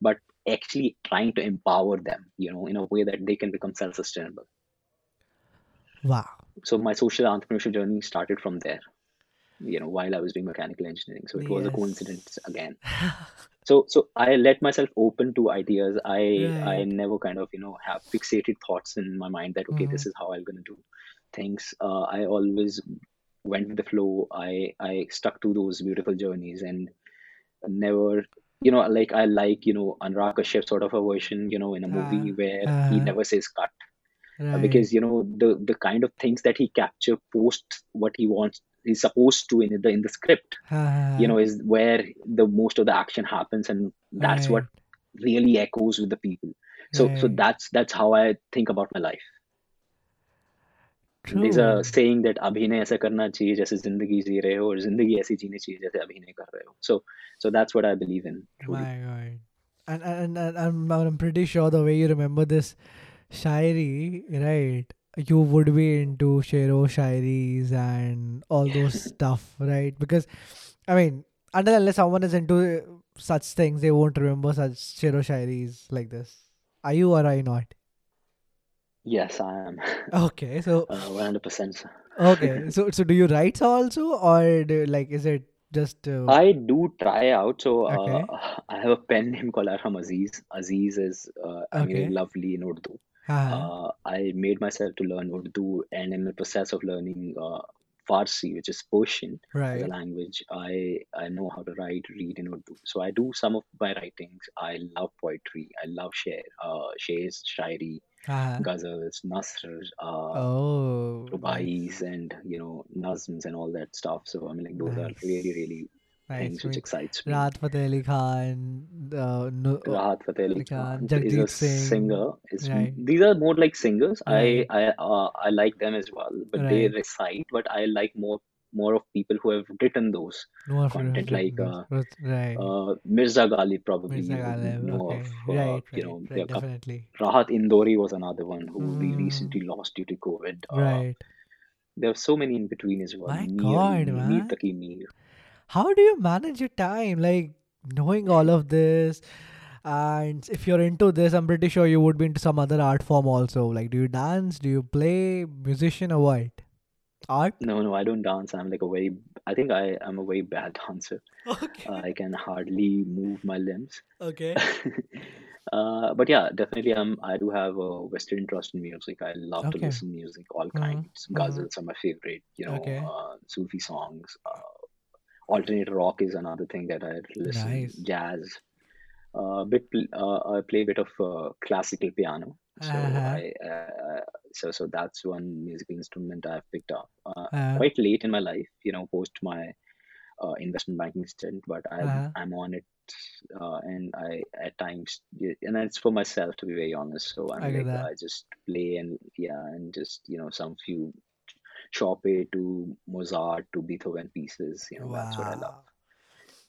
but actually trying to empower them, you know, in a way that they can become self-sustainable. Wow. So my social entrepreneurship journey started from there, you know, while I was doing mechanical engineering. So it was a coincidence again. So so I let myself open to ideas. I I never kind of, you know, have fixated thoughts in my mind that okay, Mhm. this is how I'm gonna do things. Uh, I always went with the flow. I I stuck to those beautiful journeys and never you know like I like you know Anurag Kashyap sort of a version you know in a movie Uh, where he uh-huh. never says cut uh, right. Uh, because you know the the kind of things that he capture post what he wants is supposed to in the in the script uh, you know is where the most of the action happens and that's right. what really echoes with the people so right. so that's that's how i think about my life True. there's a saying that abhinay aisa karna chahiye jaise zindagi ji rahe ho or zindagi aisi jeene chahiye jaise abhinay kar rahe ho so so that's what i believe in truly. my god and and, and I'm pretty sure the way you remember this shairi, right? You would be into Shero shairis and all those stuff, right? Because, I mean, until unless someone is into such things, they won't remember such Shero shairis like this. Are you or are you not? yes I am Okay, so uh, 100% okay, so so do you write also, or do, like is it just uh, I do try out. So uh, okay, I have a pen name called Arham Aziz. Aziz is, uh, I mean, lovely in Urdu. Uh-huh. Uh, I made myself to learn Urdu and in the process of learning uh, Farsi, which is Persian as a right, language. I, I know how to write, read in Urdu. So I do some of my writings. I love poetry. I love share, uh, shares, shairi, uh-huh. ghazals, nasrs, uh, Oh, rubais, nice, and you know, nazms and all that stuff. So I mean, like those are nice, really, really nice. which excites me. Rahat Fateh Ali Khan, uh, no, Rahat Fateh Ali Khan, Khan is a Singh, singer. Is right, these are more like singers. I right, I uh, I like them as well, but they recite. But I like more more of people who have written those No content, like uh, Right, right. uh, Mirza Ghalib. Probably Mirza you Ghalib. know Okay, of. Uh, right, you right, know, right. there are coup- Definitely. Rahat Indori was another one who we Mm, recently lost due to COVID. Uh, right. there are so many in between as well. My Mir, God, Mir man. Taki Mir. How do you manage your time? Like knowing all of this, and if you're into this, I'm pretty sure you would be into some other art form also. Like, do you dance? Do you play musician or what? Art? No, no, I don't dance. I'm like a very. I think I am a very bad dancer. Okay. I can hardly move my limbs. Okay. uh, but yeah, definitely, um, I do have a Western interest in music. I love to listen to music, all Mm-hmm. kinds. Mm-hmm. Ghazals are my favorite. You know, Okay. uh, Sufi songs. Uh, alternate rock is another thing that I listen. Nice. Jazz. Uh, bit. Uh, I play a bit of uh, classical piano. So Uh-huh. I. Uh, so so that's one musical instrument I've picked up. Uh, Uh, quite late in my life. You know, post my uh, investment banking stint, but I'm uh, I'm on it, uh, and I at times, and it's for myself to be very honest. So I'm I like. I just play and yeah, and just you know some few Chopin to Mozart to Beethoven pieces. You know that's what I love. Wow.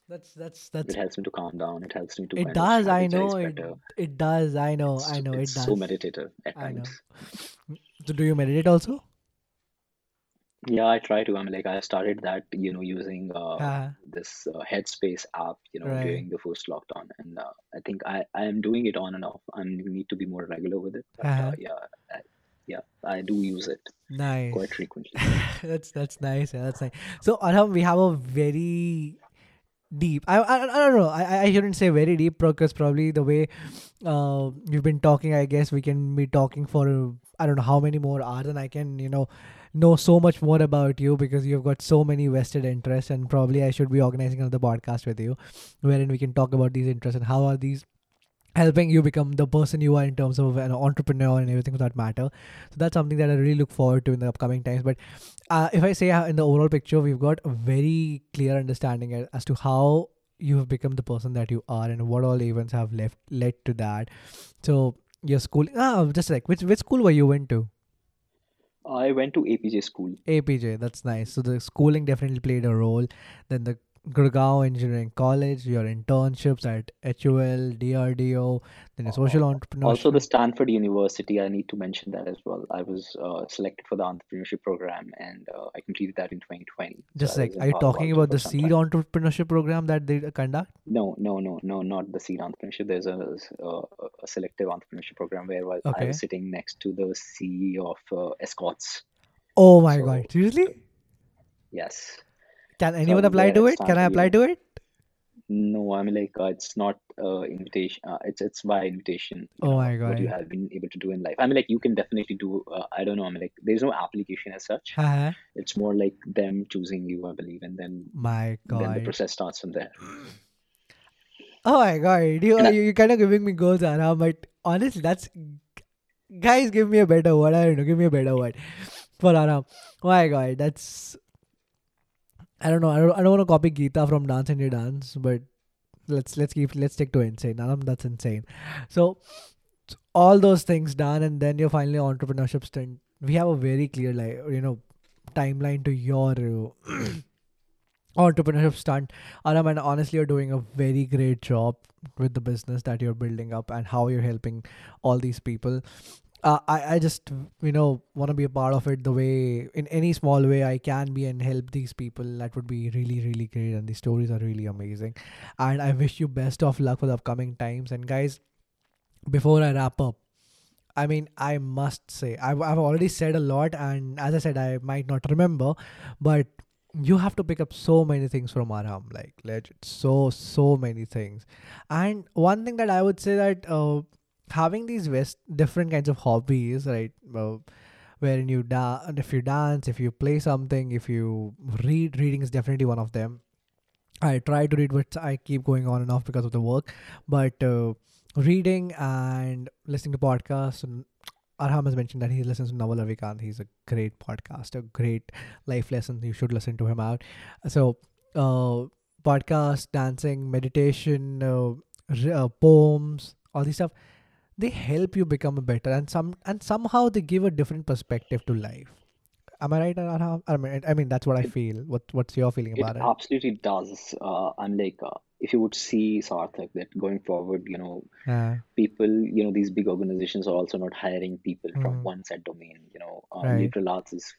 That's that's It helps me to calm down. It helps me to it does. I know it. It does. I know. It's I know. It it's so does. meditative at I know. times. So do you meditate also? Yeah, I try to. I'm like I started that you know using uh, Uh, this uh, Headspace app you know right. during the first lockdown, and uh, I think I I am doing it on and off. I need to be more regular with it, but Uh, uh, yeah, yeah, I do use it nice quite frequently. that's that's nice. Yeah, that's nice. So Arham, we have a very deep. I I, I don't know. I I- shouldn't say very deep because probably the way uh we've been talking, I guess we can be talking for I don't know how many more hours, and I can you know know so much more about you because you've got so many vested interests, and probably I should be organizing another podcast with you, wherein we can talk about these interests and how are these helping you become the person you are in terms of an entrepreneur and everything for that matter. So that's something that I really look forward to in the upcoming times. But uh, if I say uh, in the overall picture, we've got a very clear understanding as to how you have become the person that you are and what all events have left led to that. So your school, ah, just like which which school were you went to? I went to APJ school. APJ, that's nice. So the schooling definitely played a role. Then the Gurgaon Engineering College, your internships at HUL, DRDO, then a social entrepreneurship. Also, the Stanford University, I need to mention that as well. I was uh, selected for the entrepreneurship program and uh, I completed that in 2020. Just I like, are you talking about the seed time. entrepreneurship program that they conduct? No, no, no, no, not the seed entrepreneurship. There's a, a, a selective entrepreneurship program where I I was sitting next to the CEO of uh, Escorts. Oh my So, god, seriously? yes. Can anyone apply to it? Can I apply to it? No, I mean like uh, it's not uh, invitation. Uh, it's it's by invitation. Oh know my god! what you have been able to do in life. I mean like you can definitely do. Uh, I don't know. I mean like there's no application as such. Haha. It's more like them choosing you, I believe, and then my god, then the process starts from there. Oh my god. you're I, you, you're kind of giving me goals, Anna, but honestly, that's guys give me a better word. I don't know, give me a better word for Arham. Oh my god, that's I don't know. I don't, I don't want to copy Geeta from Dance India Dance, but let's let's keep let's stick to insane. Arham, that's insane. So all those things done, and then you're finally entrepreneurship stint. We have a very clear like you know timeline to your entrepreneurship stunt. Arham, and honestly, you're doing a very great job with the business that you're building up and how you're helping all these people. Uh, I, I just you know want to be a part of it the way in any small way I can be and help these people. That would be really really great. And the stories are really amazing. And I wish you best of luck for the upcoming times. And guys before I wrap up I mean I must say I've, I've already said a lot. And as I said I might not remember but you have to pick up so many things from Arham like legit so so many things. And one thing that I would say that uh, having these west different kinds of hobbies right Well, wherein you da- if you dance if you play something if you read reading is definitely one of them i try to read but i keep going on and off because of the work but uh, reading and listening to podcasts Arham has mentioned that he listens to Naval Ravikant. He's a great podcaster, great life lesson. You should listen to him out. So, uh, podcast, dancing, meditation, uh, uh, poems, all these stuff they help you become a better and some and somehow they give a different perspective to life am i right i mean i mean that's what i feel what what's your feeling about it absolutely does. Uh, I'm like uh, if you would see Sarthak that going forward, you know, yeah people, you know, these big organizations are also not hiring people from mm, one set domain. You know, uh, right liberal arts is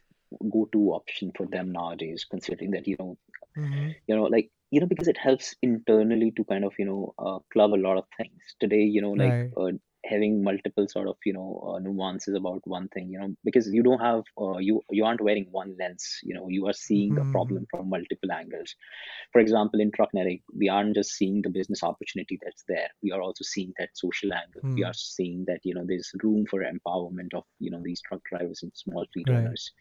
go-to option for them nowadays, considering that, you know, mm-hmm. you know, like, you know, because it helps internally to kind of, you know, uh, club a lot of things. Today, you know, like right uh, having multiple sort of, you know, uh, nuances about one thing, you know, because you don't have, uh, you you aren't wearing one lens. You know, you are seeing a mm-hmm. problem from multiple angles. For example, in Trucknetic, we aren't just seeing the business opportunity that's there. We are also seeing that social angle. We mm, are seeing that, you know, there's room for empowerment of, you know, these truck drivers and small fleet right owners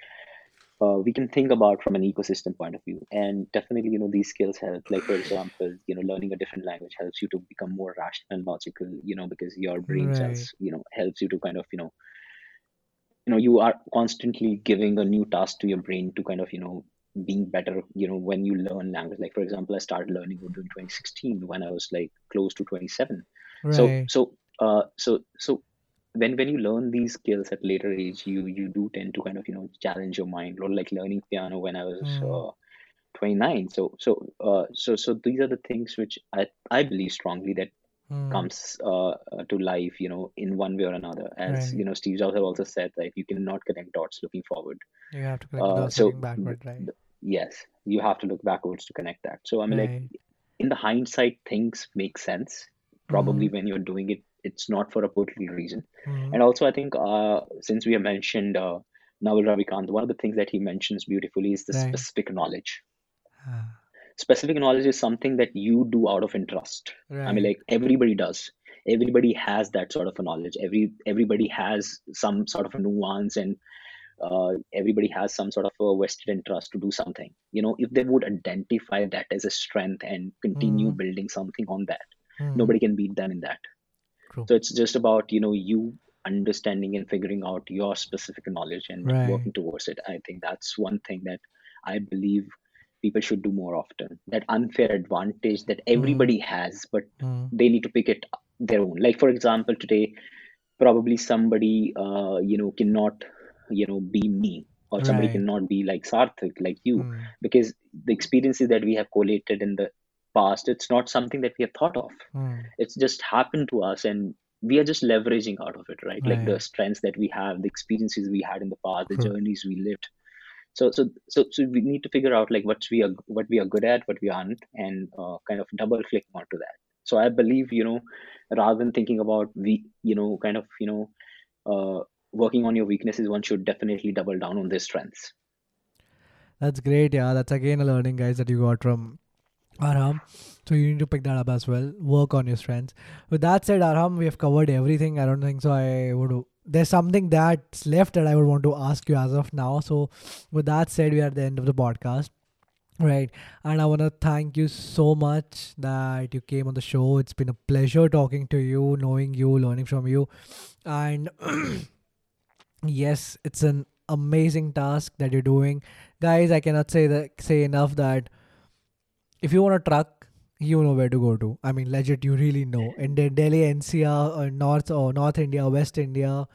uh, we can think about from an ecosystem point of view. And definitely you know these skills help. Like for example you know learning a different language helps you to become more rational and logical you know because your brain right. cells you know helps you to kind of you know you know you are constantly giving a new task to your brain to kind of you know being better you know when you learn language. Like for example i started learning urdu in 2016 when i was like close to 27 so right. so uh so so when when you learn these skills at later age you you do tend to kind of you know challenge your mind or like learning piano when i was mm, uh, 29 so so uh, so so these are the things which i i believe strongly that mm, comes uh, uh, to life you know in one way or another. As right. you know steve jobs have also said that you cannot connect dots looking forward. You have to connect uh, dots so looking backward right. yes you have to look backwards to connect that. So i mean like in the hindsight things make sense probably when you're doing it it's not for a particular reason Mm-hmm. and also i think uh, since we have mentioned uh, Naval Ravikant, one of the things that he mentions beautifully is the right specific knowledge. ah, Specific knowledge is something that you do out of interest. I mean, like everybody does. Everybody has that sort of a knowledge. Every everybody has some sort of a nuance, and uh, everybody has some sort of a vested interest to do something. You know, if they would identify that as a strength and continue mm, building something on that, mm, nobody can beat them in that. True. So it's just about you know you understanding and figuring out your specific knowledge and Right. working towards it. I think that's one thing that I believe people should do more often. That unfair advantage that everybody has, but Mm. they need to pick it their own. Like for example, today probably somebody uh, you know cannot you know be me or somebody Right. cannot be like Sarthak, like you, Mm. because the experiences that we have collated in the past, it's not something that we have thought of. Mm. it's just happened to us and we are just leveraging out of it right? Like the strengths that we have the experiences we had in the past the journeys we lived. So so so so we need to figure out like what we are what we are good at what we aren't and uh, kind of double click onto that. So i believe you know rather than thinking about we you know kind of you know uh, working on your weaknesses one should definitely double down on their strengths. That's great. Yeah, that's again a learning, guys, that you got from Arham. So you need to pick that up as well. Work on your strengths. With that said, Arham, we have covered everything. I don't think so. I would. There's something that's left that I would want to ask you as of now. So, with that said, we are at the end of the podcast. Right. And I want to thank you so much that you came on the show. It's been a pleasure talking to you, knowing you, learning from you. And yes, it's an amazing task that you're doing. Guys, I cannot say that say enough that if you want a truck, you know where to go to. I mean, legit, you really know. In De- Delhi, NCR, or uh, North or North India, West India,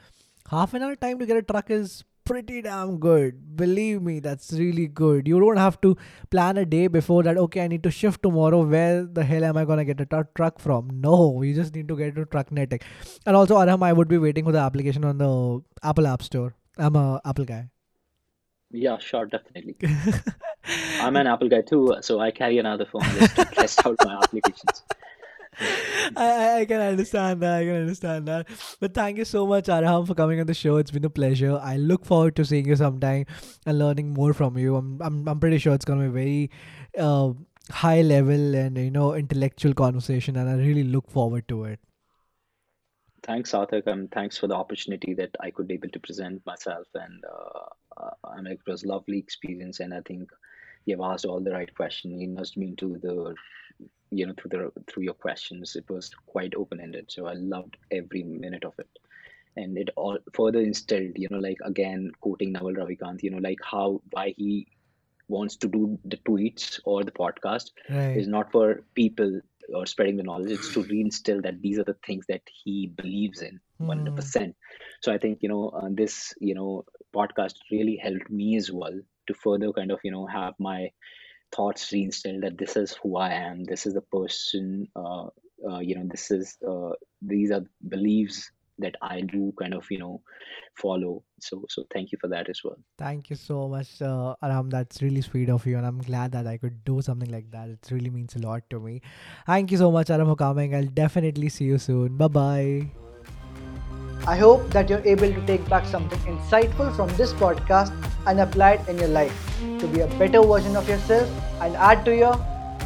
half an hour time to get a truck is pretty damn good. Believe me, that's really good. You don't have to plan a day before that. Okay, I need to shift tomorrow. Where the hell am I gonna get a tru- truck from? No, you just need to get to Trucknetic. And also, Arham, I would be waiting for the application on the Apple App Store. I'm a Apple guy. Yeah sure definitely i'm an apple guy too so i carry another phone just to test out my applications I, I- can understand that. I can understand that. But thank you so much, Arham, for coming on the show. It's been a pleasure. I look forward to seeing you sometime and learning more from you. I'm I'm, I'm pretty sure it's gonna be very uh, high level and you know intellectual conversation, and I really look forward to it. Thanks, Sarthak, and thanks for the opportunity that I could be able to present myself. And uh, uh, I mean, it was a lovely experience, and I think you've asked all the right questions. You nudged me into the, you know, through the through your questions. It was quite open ended, so I loved every minute of it. And it all further instilled, you know, like again quoting Naval Ravikant, you know, like how why he wants to do the tweets or the podcast Right. is not for people or spreading the knowledge it's to reinstill that these are the things that he believes in 100% so i think you know uh, this you know podcast really helped me as well to further kind of you know have my thoughts reinstilled that this is who i am this is the person uh, uh, you know this is uh, these are beliefs that i do kind of you know follow so so thank you for that as well Thank you so much, uh, Arham. That's really sweet of you, and I'm glad that I could do something like that. It really means a lot to me. Thank you so much, Arham, for coming. I'll definitely see you soon. Bye bye. I hope that you're able to take back something insightful from this podcast and apply it in your life to be a better version of yourself and add to your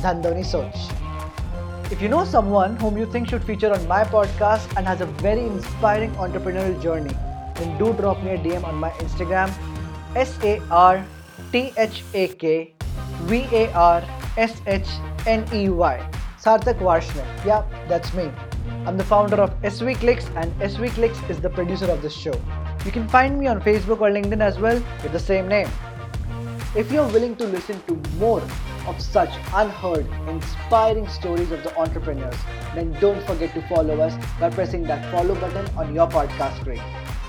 Dhando Ni Soch. If you know someone whom you think should feature on my podcast and has a very inspiring entrepreneurial journey, then do drop me a DM on my Instagram S A R T H A K V A R S H N E Y. Sarthak Varshney. Yeah, that's me. I'm the founder of SV Clicks and SV Clicks is the producer of this show. You can find me on Facebook or LinkedIn as well with the same name. If you're willing to listen to more of such unheard, inspiring stories of the entrepreneurs, then don't forget to follow us by pressing that follow button on your podcast screen.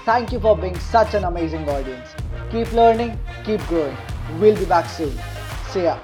Thank you for being such an amazing audience. Keep learning, keep growing. We'll be back soon. See ya.